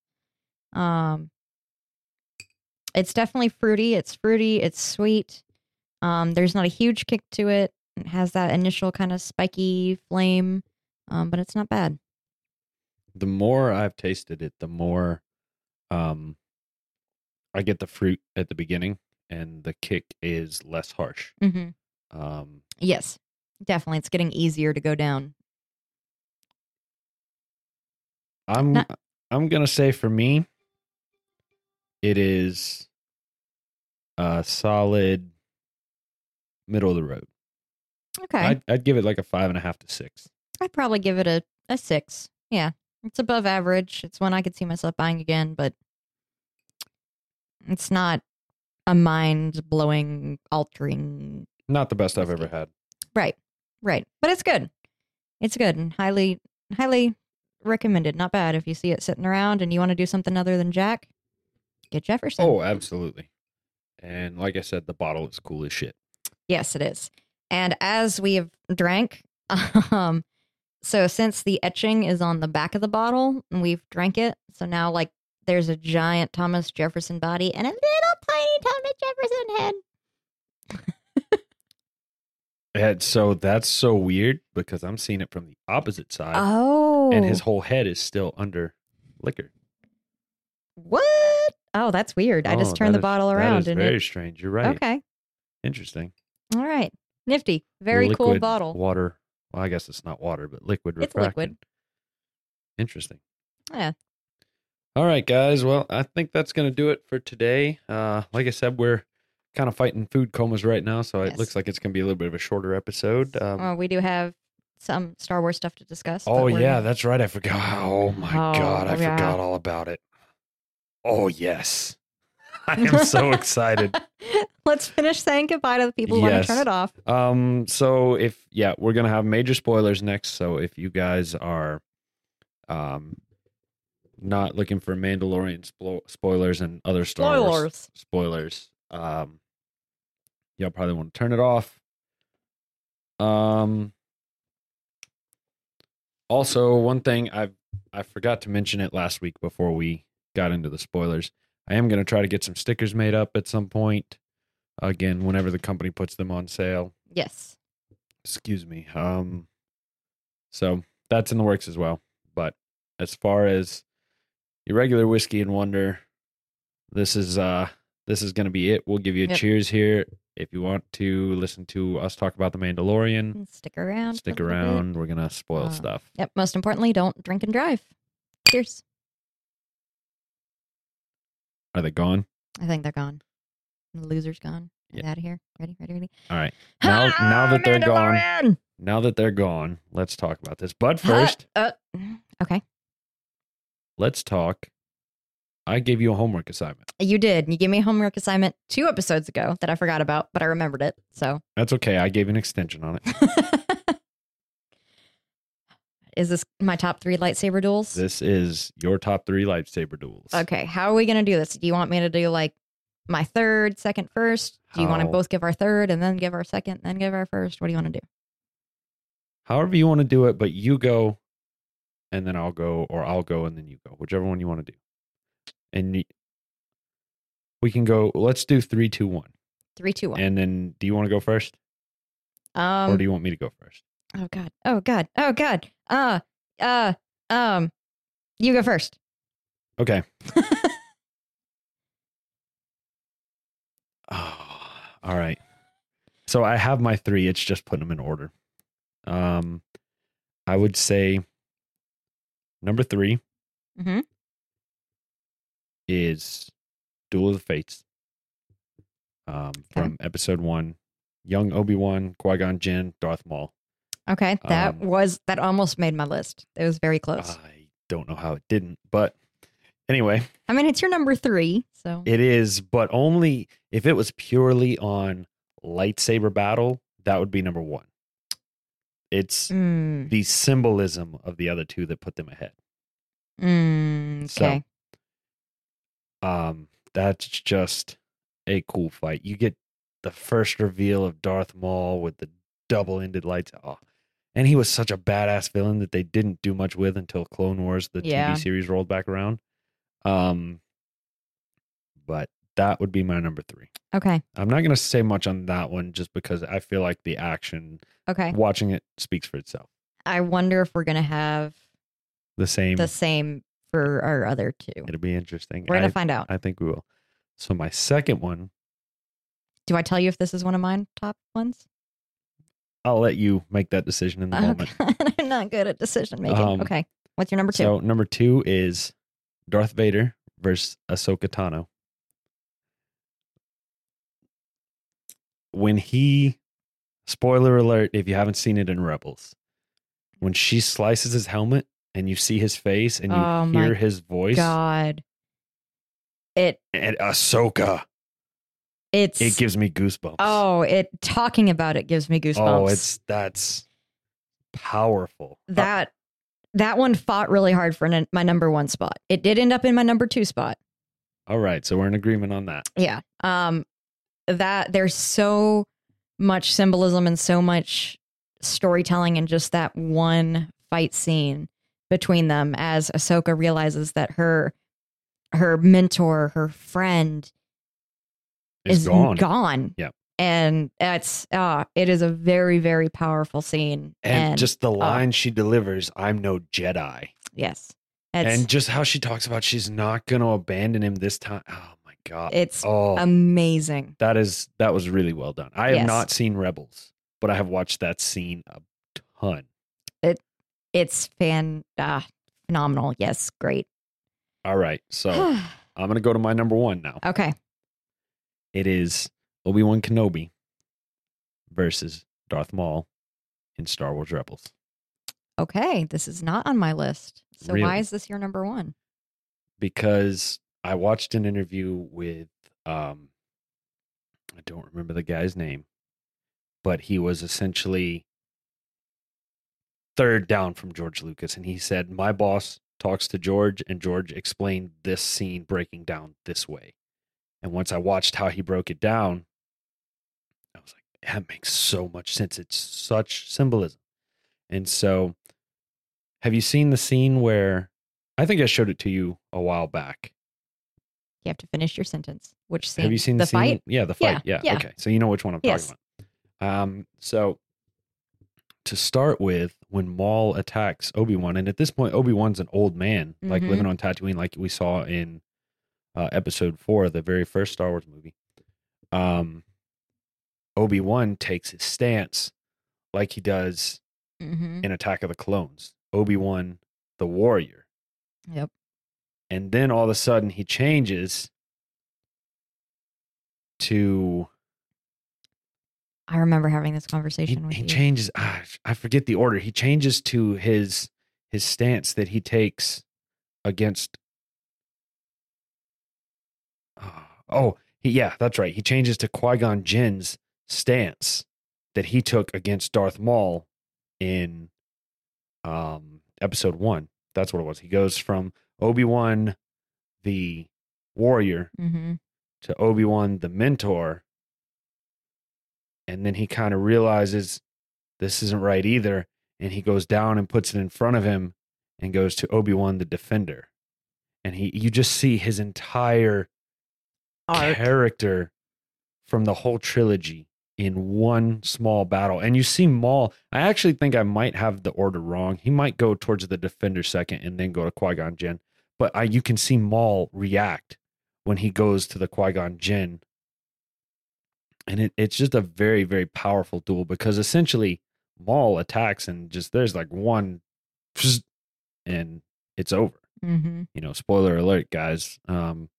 Um it's definitely fruity. It's fruity, it's sweet. Um there's not a huge kick to it. It has that initial kind of spiky flame. Um, but it's not bad. The more I've tasted it, the more um I get the fruit at the beginning and the kick is less harsh. Mm-hmm. Um Yes, definitely. It's getting easier to go down. I'm Not- I'm gonna say for me, it is a solid middle of the road. Okay. I'd, I'd give it like a five and a half to six. I'd probably give it a, a six. Yeah. It's above average. It's one I could see myself buying again, but it's not a mind blowing, altering. Not the best I've ever had. Right. Right. But it's good. It's good and highly, highly recommended. Not bad. If you see it sitting around and you want to do something other than Jack, get Jefferson. Oh, absolutely. And like I said, the bottle is cool as shit. Yes, it is. And as we have drank, um, so since the etching is on the back of the bottle, and we've drank it, so now like there's a giant Thomas Jefferson body and a little tiny Thomas Jefferson head. And so that's so weird because I'm seeing it from the opposite side, Oh, and his oh. whole head is still under liquor. what? Oh, that's weird. I Oh, just turned the is- bottle around is and very it. strange. You're right. Okay, Interesting. all right, nifty, very cool bottle. Water. Well, I guess it's not water, but liquid It's liquid. Interesting. Yeah. All right, guys. Well, I think that's going to do it for today. Uh, like I said, we're kind of fighting food comas right now, so it looks like it's going to be a little bit of a shorter episode. Um, Well, we do have some Star Wars stuff to discuss. oh yeah, that's right. I forgot. Oh my Oh, god, I yeah. forgot all about it. Oh yes, I am so excited. Let's finish saying goodbye to the people who want Yes. to turn it off. Um, so if yeah, we're gonna have major spoilers next. So if you guys are, um, not looking for Mandalorian spo- spoilers and other Star Wars Spoilers. spoilers, um, y'all probably want to turn it off. Um. Also, one thing I I forgot to mention it last week before we got into the spoilers. I am going to try to get some stickers made up at some point. Again, whenever the company puts them on sale. Yes. Excuse me. Um. So that's in the works as well. But as far as your regular whiskey and wonder, this is uh this is going to be it. We'll give you a Yep. cheers here. If you want to listen to us talk about the Mandalorian, And stick around. for stick a little bit. around. We're gonna spoil Uh, stuff. Yep. Most importantly, don't drink and drive. Cheers. Are they gone? I think they're gone. The loser's gone. Get out of here. Ready? Ready? Ready? All right. Now, now that they're gone, Mandalorian! now that they're gone, let's talk about this. But Huh? first, Uh, okay. Let's talk. I gave you a homework assignment. You did. You gave me a homework assignment two episodes ago that I forgot about, but I remembered it. So, That's okay. I gave an extension on it. is this my top three lightsaber duels? This is your top three lightsaber duels. Okay, how are we going to do this? Do you want me to do like my third, second, first? Do you want to both give our third and then give our second, then give our first? What do you want to do? However you want to do it, but you go, and then I'll go, or I'll go and then you go, whichever one you want to do. And we can go. Let's do three, two, one, Three, two, one. and then do you want to go first, or Um. do you want me to go first? oh God. Oh God. Oh God. Uh. Uh. Um. You go first. Okay. Oh, all right. So I have my three. It's just putting them in order. Um, I would say number three Mhm. is Duel of the Fates. Um, from episode one, young Obi Wan, Qui Gon Jinn, Darth Maul. Okay, that Um, was that almost made my list. It was very close. I don't know how it didn't, but anyway, I mean, it's your number three, so it is. But only if it was purely on lightsaber battle, that would be number one. It's Mm, the symbolism of the other two that put them ahead. mm, So, okay. Um, that's just a cool fight. You get the first reveal of Darth Maul with the double-ended lights. Oh, and he was such a badass villain that they didn't do much with until Clone Wars, the Yeah. TV series, rolled back around. Um, but that would be my number three. Okay. I'm not gonna say much on that one just because I feel like the action, Okay. watching it, speaks for itself. I wonder if we're gonna have The same. the same for our other two. It'll be interesting. We're gonna find out. I think we will. So my second one, Do I tell you if this is one of mine top ones? I'll let you make that decision in the moment. Okay. I'm not good at decision making. Um, okay. What's your number two? So number two is Darth Vader versus Ahsoka Tano. When he, spoiler alert, if you haven't seen it in Rebels, when she slices his helmet and you see his face and you Oh hear his voice, God. It and Ahsoka, it's it gives me goosebumps. oh it talking about it gives me goosebumps. oh, it's that's powerful. Uh, that that one fought really hard for n- my number one spot. It did end up in my number two spot. all right, so we're in agreement on that. Yeah. Um that there's so much symbolism and so much storytelling in just that one fight scene between them as Ahsoka realizes that her her mentor, her friend It's is gone. gone. Yep. And that's uh it is a very, very powerful scene. and, just the line she delivers, "I'm no Jedi." yes. It's and just how she talks about she's not going to abandon him this time. Oh god! it's oh, amazing. that is that was really well done. I have Yes. not seen Rebels, but I have watched that scene a ton. It it's fan uh, phenomenal. Yes, great. All right, so I'm going to go to my number one now. okay. It is Obi Wan Kenobi versus Darth Maul in Star Wars Rebels. Okay. This is not on my list. So Really? why is this your number one? because I watched an interview with um I don't remember the guy's name, but he was essentially third down from George Lucas and he said my boss talks to George and George explained this scene breaking down this way. And once I watched how he broke it down, I was like that makes so much sense. It's such symbolism. And so have you seen the scene where I think I showed it to you a while back. You have to finish your sentence. Which scene? Have you seen the the, scene? fight? Yeah, the fight. Yeah, yeah. Okay. So you know which one I'm Yes. talking about. Um, so to start with, when Maul attacks Obi-Wan, and at this point, Obi-Wan's an old man, like Mhm. living on Tatooine, like we saw in uh, episode four, the very first Star Wars movie. Um, Obi-Wan takes his stance like he does Mm-hmm. in Attack of the Clones. Obi-Wan, the warrior. Yep. And then all of a sudden he changes to I remember having this he, conversation with he you. changes ah, I forget the order. He changes to his his stance that he takes against oh, oh he, yeah, that's right. He changes to Qui-Gon Jinn's stance that he took against Darth Maul in um episode 1. That's what it was. He goes from Obi-Wan the warrior mm-hmm. to Obi Wan the mentor, and then he kind of realizes this isn't right either, and he goes down and puts it in front of him, and goes to Obi Wan the defender, and he you just see his entire Arc. character from the whole trilogy in one small battle, and you see Maul. I actually think I might have the order wrong. He might go towards the defender second, and then go to Qui Gon Jinn, but I, you can see Maul react when he goes to the Qui Gon Jinn. And it, it's just a very, very powerful duel because essentially Maul attacks and just there's like one and it's over. Mm-hmm. You know, spoiler alert, guys. Um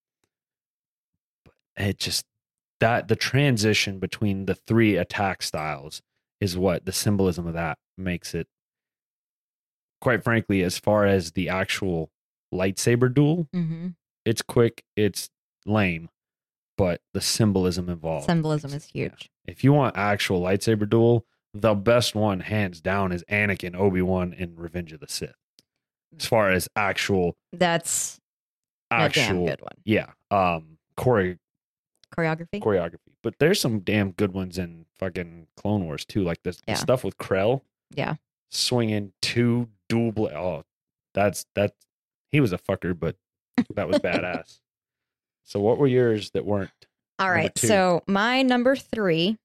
it just that the transition between the three attack styles is what the symbolism of that makes it quite frankly as far as the actual lightsaber duel Mm-hmm. it's quick it's lame but the symbolism involved Symbolism is it- yeah. huge. if you want actual lightsaber duel the best one hands down is anakin obi-wan in revenge of the sith as far as actual That's actual good one. yeah um chore- Choreography. choreography but there's some damn good ones in fucking clone wars too like this Yeah. the stuff with krell yeah. swinging two dual bla- oh that's that he was a fucker but that was badass so what were yours that weren't All right. So my number three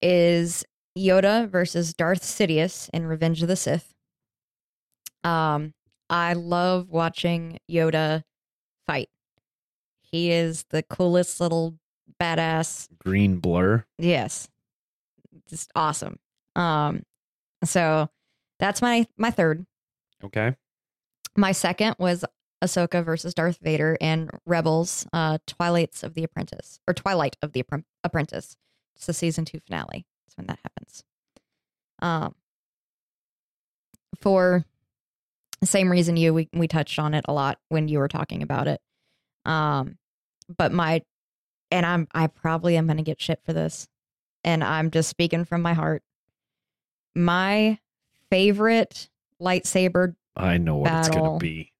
is Yoda versus Darth Sidious in Revenge of the Sith. Um, I love watching Yoda fight. He is the coolest little badass. green blur Yes. Just awesome. Um, so that's my my third. okay My second was Ahsoka versus Darth Vader and Rebels, uh, Twilights of the Apprentice or Twilight of the Appren- Apprentice. It's the season two finale. That's when that happens. Um, for the same reason you we we touched on it a lot when you were talking about it. Um, but my and I'm I probably am gonna get shit for this, and I'm just speaking from my heart. My favorite lightsaber i know what it's gonna be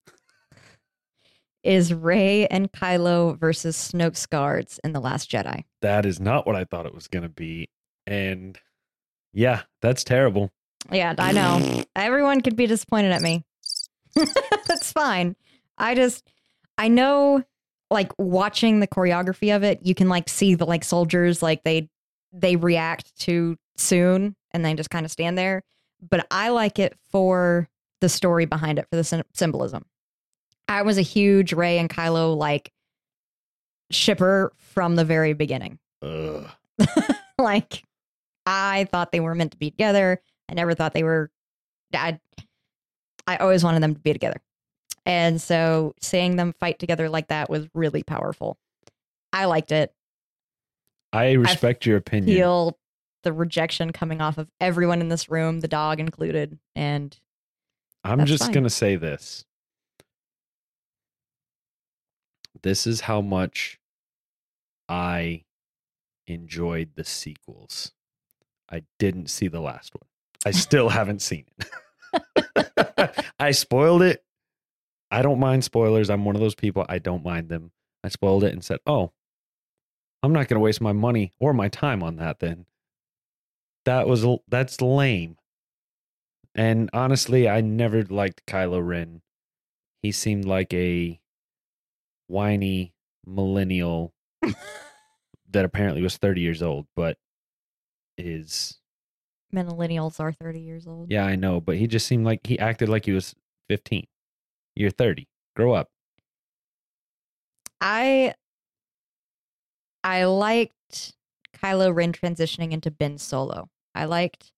is Rey and Kylo versus Snoke's guards in The Last Jedi. that is not what i thought it was gonna be and yeah that's terrible Yeah, I know. Everyone could be disappointed at me. That's fine. I just I know like watching the choreography of it, you can like see the like soldiers like they they react too soon and then just kind of stand there. But I like it for the story behind it, for the sym- symbolism. I was a huge Rey and Kylo like shipper from the very beginning. Ugh. like I thought they were meant to be together. I never thought they were I I always wanted them to be together. And so seeing them fight together like that was really powerful. I liked it. i respect your opinion Feel the rejection coming off of everyone in this room, the dog included, and I'm just fine. going to say this. This is how much I enjoyed the sequels. I didn't see the last one. I still haven't seen it. I spoiled it. I don't mind spoilers. I'm one of those people. I don't mind them. I spoiled it and said, "Oh, I'm not going to waste my money or my time on that then." That was that's lame. And honestly, I never liked Kylo Ren. He seemed like a whiny millennial that apparently was 30 years old, but is millennials are 30 years old. yeah, I know, but he just seemed like he acted like he was 15. You're 30. Grow up. I I liked Kylo Ren transitioning into Ben Solo. I liked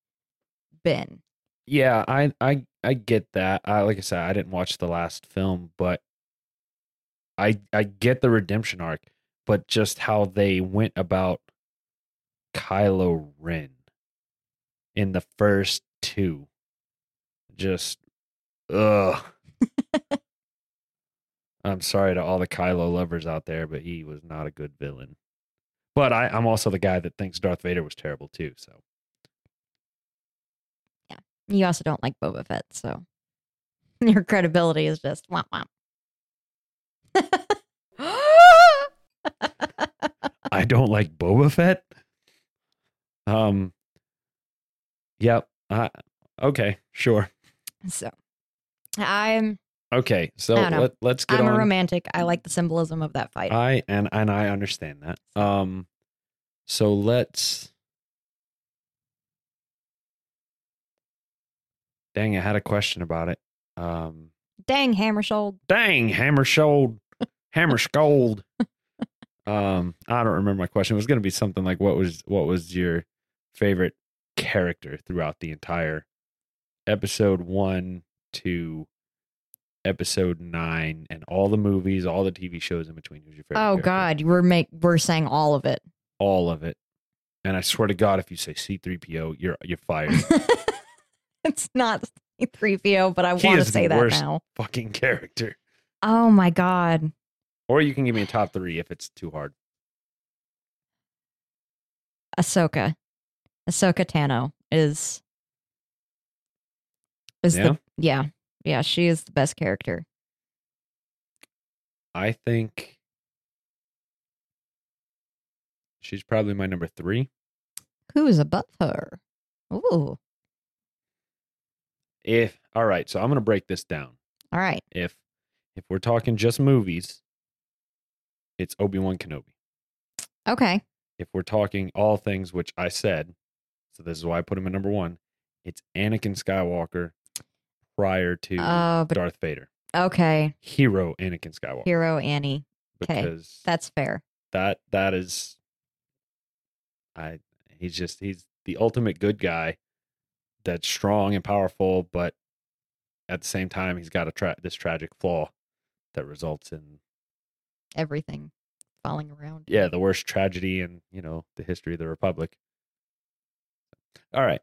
Ben. Yeah, I I I get that. I like I said, I didn't watch the last film, but I I get the redemption arc, but just how they went about Kylo Ren in the first two. Just ugh. I'm sorry to all the Kylo lovers out there, but he was not a good villain. But I, I'm also the guy that thinks Darth Vader was terrible too. So yeah, You also don't like Boba Fett, so your credibility is just womp womp. I don't like Boba Fett. Um. Yep. Uh, okay. Sure. so I'm Okay. So I don't know. let, let's get I'm on. a romantic. I like the symbolism of that fight. I and and I understand that. Um. So let's. Dang! I had a question about it. Um. Dang, Hammershold. Dang! Hammer shouled. Hammer scold. Um. I don't remember my question. It was going to be something like, "What was what was your favorite character throughout the entire episode one to episode nine and all the movies, all the TV shows in between. Who's your favorite? Oh character? God, you were make we're saying all of it. all of it. And I swear to God, if you say C3PO, you're you're fired. it's not C three PO, but I want to say that now. Fucking character. Oh my god. Or you can give me a top three if it's too hard. Ahsoka. Ahsoka Tano is is Yeah? the yeah. Yeah, she is the best character. I think she's probably my number three. Who's above her? Ooh. If all right, so I'm gonna break this down. All right. If if we're talking just movies, it's Obi Wan Kenobi. Okay. If we're talking all things which I said, so this is why I put him at number one, it's Anakin Skywalker prior to Oh, but Darth Vader. okay. Hero Anakin Skywalker. Hero Annie. 'kay. Because That's fair. that that is I he's just he's the ultimate good guy that's strong and powerful, but at the same time he's got a tra- this tragic flaw that results in Everything falling around. yeah, the worst tragedy in, you know, the history of the republic. All right.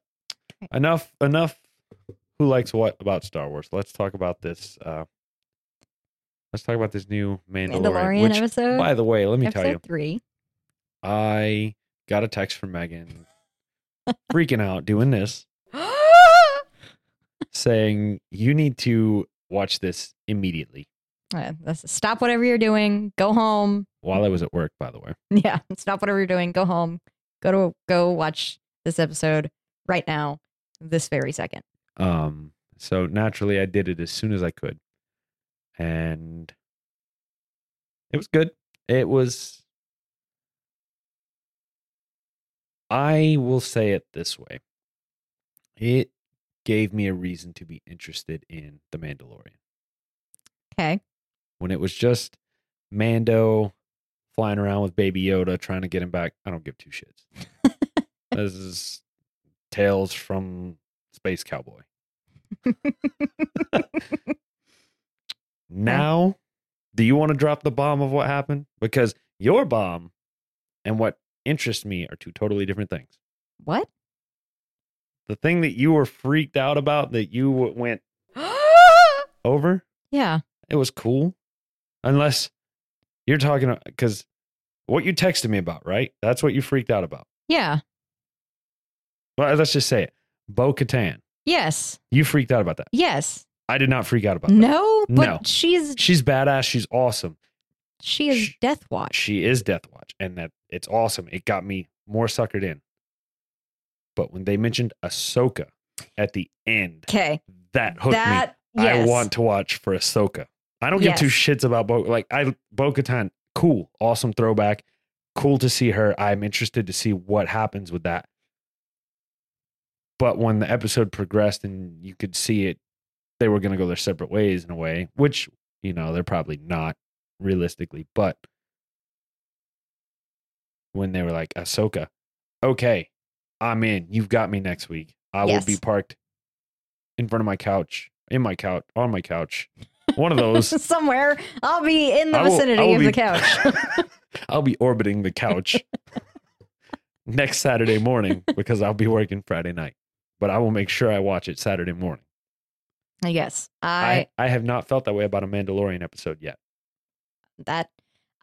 Enough enough who likes what about Star Wars. Let's talk about this uh let's talk about this new Mandalorian. Mandalorian which, episode. by the way, let me episode tell you, three. I got a text from Megan freaking out doing this, saying you need to watch this immediately. Uh, stop whatever you're doing. Go home. While I was at work, by the way. Yeah, stop whatever you're doing. Go home. Go to go watch this episode right now, this very second. Um, so naturally, I did it as soon as I could, and it was good. It was. I will say it this way. It gave me a reason to be interested in The Mandalorian. Okay. When it was just Mando flying around with Baby Yoda trying to get him back, I don't give two shits. this is Tales from Space Cowboy. Now, do you want to drop the bomb of what happened? Because your bomb and what interests me are two totally different things. What? The thing that you were freaked out about that you went over, yeah. it was cool. Unless you're talking because what you texted me about, right? That's what you freaked out about. Yeah. Well, let's just say it. Bo Katan. Yes. You freaked out about that. Yes. I did not freak out about that. No, but No. she's She's badass. She's awesome. she is Sh- Death Watch. She is Death Watch, and that it's awesome. It got me more suckered in. But when they mentioned Ahsoka at the end, Okay. that hooked That me. yes. I want to watch for Ahsoka. I don't give two shits about Bo. Like I, Bo Katan, cool, awesome throwback, cool to see her. I'm interested to see what happens with that. But when the episode progressed and you could see it, they were going to go their separate ways in a way, which you know they're probably not realistically. But when they were like Ahsoka, okay, I'm in. You've got me next week. I will be parked in front of my couch, in my couch, on my couch. One of those. Somewhere. I'll be in the I will- vicinity of be- the couch. I'll be orbiting the couch next Saturday morning because I'll be working Friday night. But I will make sure I watch it Saturday morning. yes. I, I, I have not felt that way about a Mandalorian episode yet. that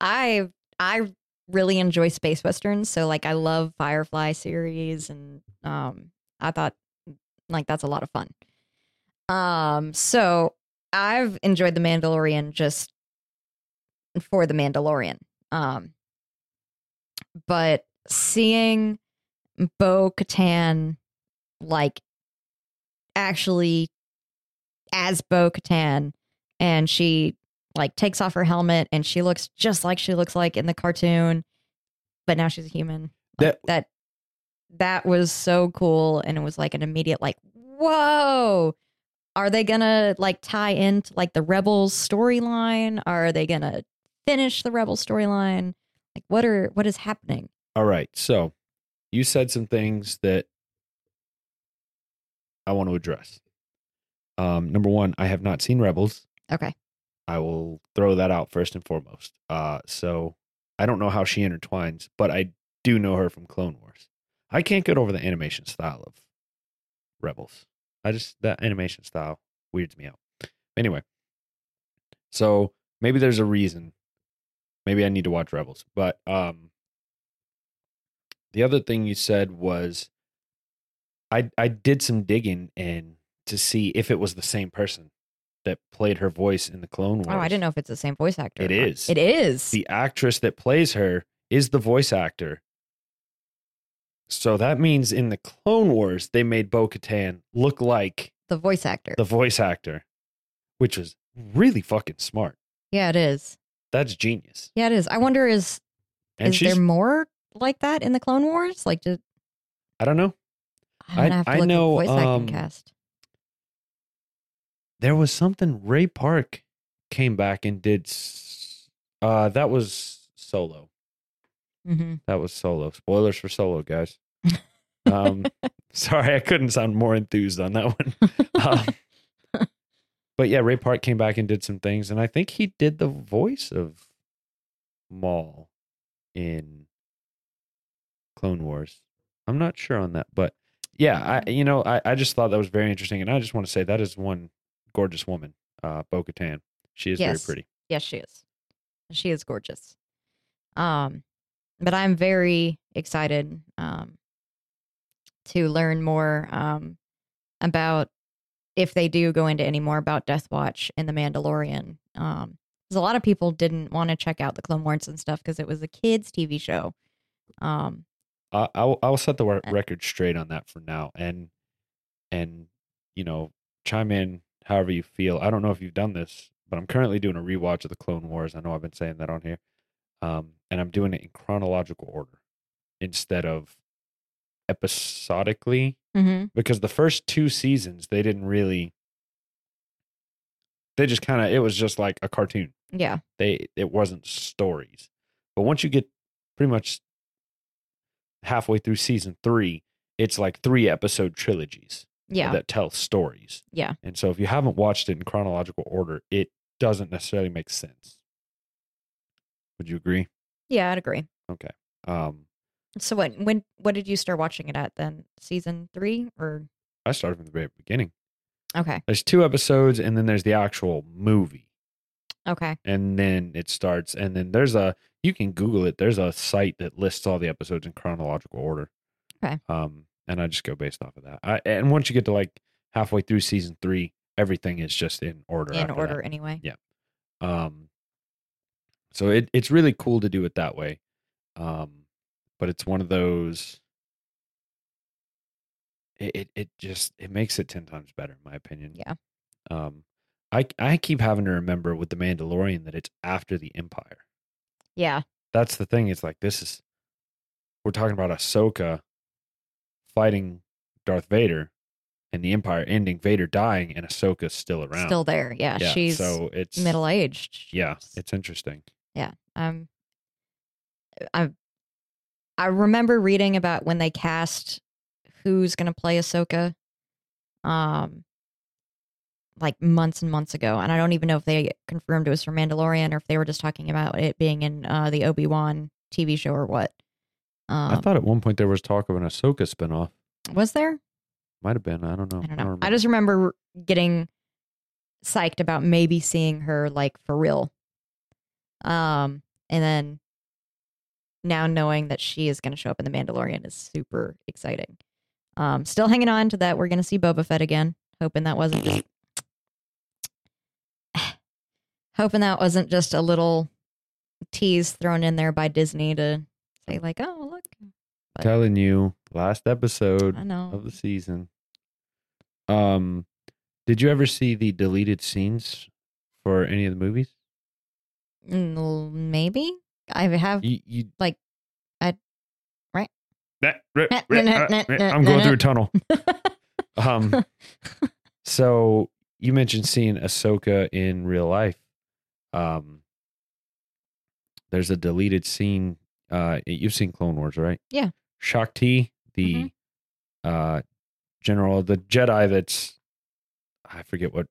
I I really enjoy space westerns, so like I love Firefly series and um I thought like that's a lot of fun. Um so I've enjoyed The Mandalorian just for The Mandalorian. Um but seeing Bo Katan like actually as Bo Katan and she like takes off her helmet and she looks just like she looks like in the cartoon, but now she's a human. Like, That- that that was so cool and it was like an immediate like whoa are they gonna like tie into like the rebels storyline are they gonna finish the rebel storyline like what are what is happening All right. So you said some things that I want to address. Um, number one, I have not seen Rebels. okay I will throw that out first and foremost. Uh, so I don't know how she intertwines, but I do know her from Clone Wars. I can't get over the animation style of Rebels. I just that animation style weirds me out. Anyway, so maybe there's a reason. Maybe I need to watch Rebels. But um the other thing you said was I I did some digging and to see if it was the same person that played her voice in the Clone Wars. Oh, I didn't know if it's the same voice actor. It is. It is. The actress that plays her is the voice actor. So that means in the Clone Wars, they made Bo Katan look like the voice actor. the voice actor, which was really fucking smart. yeah, it is. That's genius. Yeah, it is. I wonder is And is there more like that in the Clone Wars? Like, did I don't know. I'm gonna I- have to I look know, at the voice acting um, cast. There was something Ray Park came back and did. Uh, that was Solo. Hmm That was Solo. Spoilers for Solo, guys. Um, sorry, I couldn't sound more enthused on that one. Um, but yeah, Ray Park came back and did some things, and I think he did the voice of Maul in Clone Wars. I'm not sure on that, but yeah, I you know I, I just thought that was very interesting, and I just want to say that is one gorgeous woman, uh, Bo Katan. She is Yes. very pretty. Yes, she is. She is gorgeous. Um, but I'm very excited um to learn more um about if they do go into any more about Death Watch and the Mandalorian. Um, because a lot of people didn't want to check out the Clone Wars and stuff because it was a kids' TV show. Um, I I'll, I'll set the Uh. record straight on that for now, and and you know chime in however you feel. I don't know if you've done this, but I'm currently doing a rewatch of the Clone Wars. I know I've been saying that on here, um, and I'm doing it in chronological order instead of episodically mhm. because the first two seasons they didn't really. They just kind of it was just like a cartoon yeah, they it wasn't stories but once you get pretty much halfway through season three it's like three episode trilogies yeah, that tell stories Yeah. and so if you haven't watched it in chronological order it doesn't necessarily make sense would you agree yeah. I'd agree. Okay. Um So what? When? What did you start watching it at then? Season three or i started from the very beginning okay? there's two episodes and then there's the actual movie Okay. and then it starts and then there's a you can google it there's a site that lists all the episodes in chronological order Okay. um and i just go based off of that I, and once you get to like halfway through season three everything is just in order In order that. anyway. Yeah. Um so it, it's really cool to do it that way um but it's one of those it, it it just it makes it 10 times better in my opinion Yeah. um i i keep having to remember with the mandalorian that it's after the empire Yeah. that's the thing. It's like this is we're talking about Ahsoka fighting Darth Vader and the Empire ending, Vader dying, and Ahsoka's still around. Still there. Yeah. yeah, she's so it's middle aged. Yeah, it's interesting. Um, I I remember reading about when they cast who's going to play Ahsoka, um, like months and months ago, and I don't even know if they confirmed it was for Mandalorian or if they were just talking about it being in uh, the Obi Wan TV show or what. I Um, thought at one point there was talk of an Ahsoka spinoff. was there? Might have been. I don't know. I don't know. I remember. just remember getting psyched about maybe seeing her like for real. Um, and then now knowing that she is going to show up in the Mandalorian is super exciting. Um, still hanging on to that. We're going to see Boba Fett again. Hoping that wasn't just hoping that wasn't just a little tease thrown in there by Disney to say like, oh look, telling you last episode I know. of the season. Um, did you ever see the deleted scenes for any of the movies? Mm, Maybe I have. You, you Like, I- right? I'm going through a tunnel. Um, so you mentioned seeing Ahsoka in real life. Um, there's a deleted scene. Uh, you've seen Clone Wars, right? Yeah. Shaak Ti, the uh general, the Jedi that's I forget what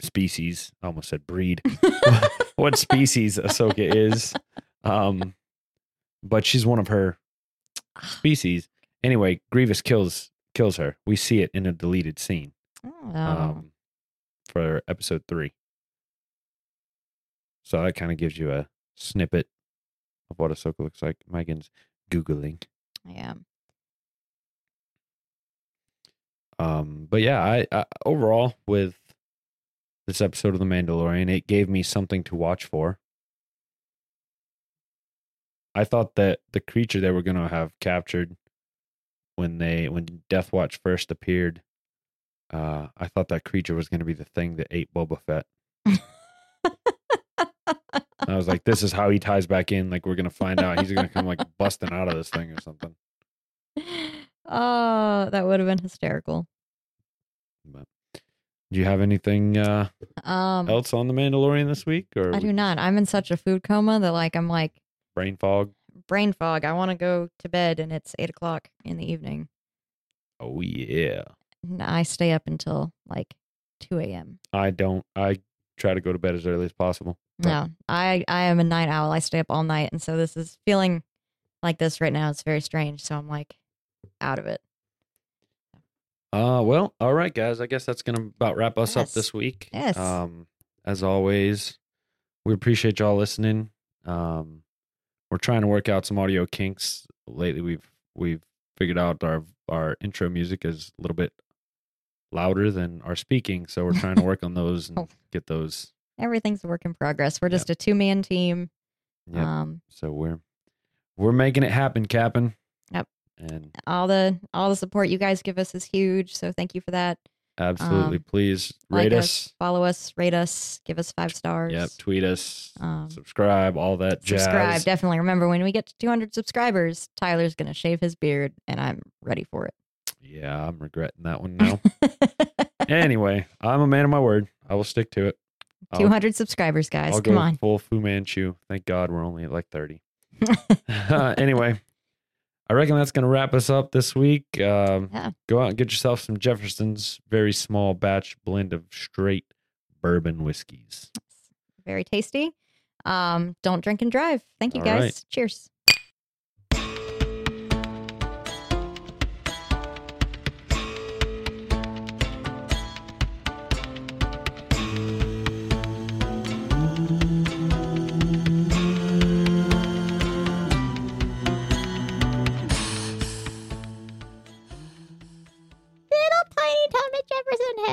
species. I almost said breed. what species Ahsoka is. Um, but she's one of her species. Anyway, Grievous kills kills her. We see it in a deleted scene Oh. um, for episode three. So that kind of gives you a snippet of what Ahsoka looks like. Megan's googling. yeah. Um, but yeah, I, I overall with this episode of The Mandalorian, it gave me something to watch for. I thought that the creature they were going to have captured when they when Death Watch first appeared, uh, I thought that creature was going to be the thing that ate Boba Fett. I was like, this is how he ties back in. Like we're going to find out he's going to come like busting out of this thing or something. oh, that would have been hysterical. But do you have anything uh, Um, else on the Mandalorian this week, or I do not. I'm in such a food coma that like I'm like brain fog? brain fog. I want to go to bed and it's eight o'clock in the evening. Oh yeah. And I stay up until like two a.m. I don't. I try to go to bed as early as possible. No, I I am a night owl. I stay up all night, and so this is feeling like this right now. It's very strange. So I'm like out of it. Uh, well, all right, guys. I guess that's gonna about wrap us up this week. Yes. Um, as always, we appreciate y'all listening. Um, we're trying to work out some audio kinks. Lately, we've we've figured out our our intro music is a little bit louder than our speaking, so we're trying to work on those and Oh. get those. Everything's a work in progress. We're just a two man team. Yep. Um, So we're we're making it happen, Captain. And all the all the support you guys give us is huge. So thank you for that. absolutely, Um, please Like rate us, us. follow us, rate us, give us five stars. Yep, tweet us, Um, subscribe, all that jazz. subscribe. Definitely remember when we get to 200 subscribers, Tyler's gonna shave his beard, and I'm ready for it. Yeah, I'm regretting that one now. anyway, I'm a man of my word. I will stick to it. I'll- 200 subscribers, guys. I'll Come on. full Fu Manchu. Thank God we're only at like 30. Uh, anyway, I reckon that's going to wrap us up this week. Um, Yeah. Go out and get yourself some Jefferson's very small batch blend of straight bourbon whiskeys. Very tasty. Um, don't drink and drive. Thank you, All guys. right. Cheers. Jefferson had